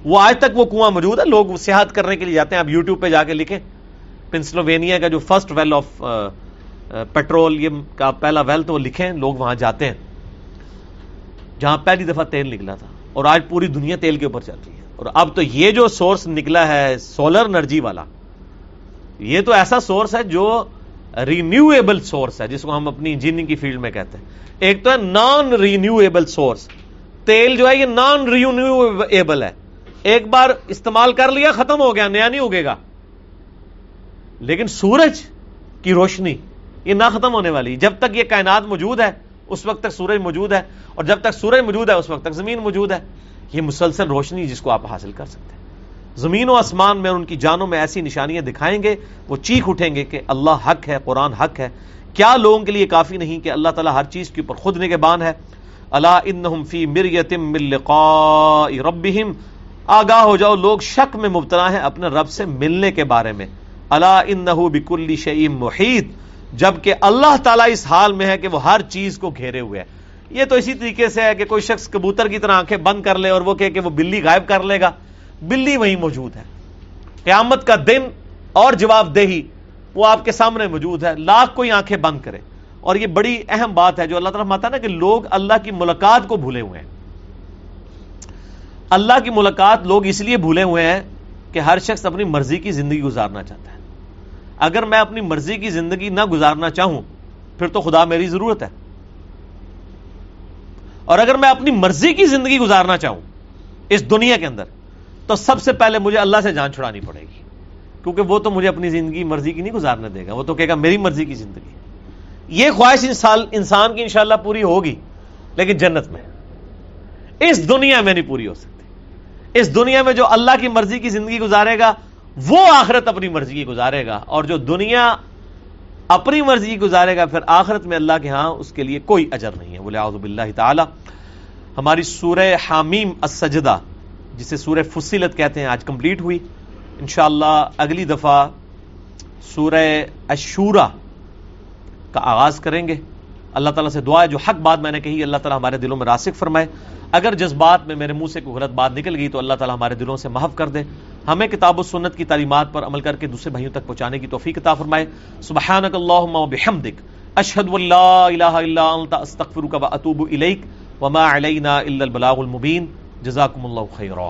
وہ آج تک وہ کنواں موجود ہے، لوگ سیاحت کرنے کے لیے جاتے ہیں۔ اب یوٹیوب پہ جا کے لکھیں، پنسلوینیا کا جو فرسٹ ویل آف پیٹرول یہ کا پہلا ویل تو وہ لکھیں، لوگ وہاں جاتے ہیں۔ جہاں پہلی دفعہ تیل نکلا تھا۔ اور آج پوری دنیا تیل کے اوپر چل رہی ہے۔ اور اب تو یہ جو سورس نکلا ہے سولر انرجی والا یہ تو ایسا سورس ہے جو رینیویبل سورس ہے، جس کو ہم اپنی انجینئرنگ کی فیلڈ میں کہتے ہیں۔ ایک تو ہے نان رینیویبل سورس تیل جو ہے یہ نان رینیویبل ہے۔ ایک بار استعمال کر لیا، ختم ہو گیا، نیا نہیں اگے گا۔ لیکن سورج کی روشنی یہ نہ ختم ہونے والی۔ جب تک یہ کائنات موجود ہے، اس وقت تک سورج موجود ہے۔ اور جب تک سورج موجود ہے، اس وقت تک زمین موجود ہے۔ یہ مسلسل روشنی جس کو آپ حاصل کر سکتے ہیں۔ زمین و آسمان میں ان کی جانوں میں ایسی نشانیاں دکھائیں گے، وہ چیخ اٹھیں گے کہ اللہ حق ہے، قرآن حق ہے۔ کیا لوگوں کے لیے کافی نہیں کہ اللہ تعالیٰ ہر چیز کے اوپر خود نگبان ہے؟ اللہ انہم فی مریتم من لقاء ربہم۔ آگاہ ہو جاؤ، لوگ شک میں مبتلا ہیں اپنے رب سے ملنے کے بارے میں۔ اللہ انہو بکل شیء محیط۔ جبکہ اللہ تعالیٰ اس حال میں ہے کہ وہ ہر چیز کو گھیرے ہوئے ہے یہ تو اسی طریقے سے ہے کہ کوئی شخص کبوتر کی طرح آنکھیں بند کر لے اور وہ کہے کہ وہ بلی غائب کر لے گا۔ بلی وہیں موجود ہے۔ قیامت کا دن اور جواب دہی وہ آپ کے سامنے موجود ہے۔ لاکھ کوئی آنکھیں بند کرے۔ اور یہ بڑی اہم بات ہے جو اللہ تعالیٰ ماتا نا کہ لوگ اللہ کی ملاقات کو بھولے ہوئے ہیں۔ اللہ کی ملاقات لوگ اس لیے بھولے ہوئے ہیں کہ ہر شخص اپنی مرضی کی زندگی گزارنا چاہتا ہے۔ اگر میں اپنی مرضی کی زندگی نہ گزارنا چاہوں، پھر تو خدا میری ضرورت ہے۔ اور اگر میں اپنی مرضی کی زندگی گزارنا چاہوں، اس دنیا کے اندر تو سب سے پہلے مجھے اللہ سے جان چھڑانی پڑے گی۔ کیونکہ وہ تو مجھے اپنی زندگی مرضی کی نہیں گزارنے دے گا، وہ تو کہے گا میری مرضی کی زندگی۔ یہ خواہش انسان کی انشاءاللہ پوری ہوگی، لیکن جنت میں۔ اس دنیا میں نہیں پوری ہو سکتی۔ اس دنیا میں جو اللہ کی مرضی کی زندگی گزارے گا، وہ آخرت اپنی مرضی کی گزارے گا۔ اور جو دنیا اپنی مرضی کی گزارے گا، پھر آخرت میں اللہ کے ہاں اس کے لیے کوئی اجر نہیں ہے۔ بولے آؤ باللہ تعالی۔ ہماری سورہ حامیم السجدہ۔ جسے سورہ فصیلت کہتے ہیں، آج کمپلیٹ ہوئی۔ انشاءاللہ اگلی دفعہ سورہ اشورا کا آغاز کریں گے۔ اللہ تعالیٰ سے دعا ہے، جو حق بات میں نے کہی، اللہ تعالیٰ ہمارے دلوں میں راسک فرمائے۔ اگر جذبات میں میرے منہ سے کوئی غلط بات نکل گئی تو اللہ تعالیٰ ہمارے دلوں سے محف کر دے۔ ہمیں کتاب و سنت کی تعلیمات پر عمل کر کے دوسرے بھائیوں تک پہنچانے کی توفیق عطا فرمائے۔ سبحانک اللہم و بحمدک۔ اشہد واللہ الہ الا انت، استغفرک و اتوب الیک۔ وما علینا الا البلاغ المبین۔ جزاکم اللہ خیرہ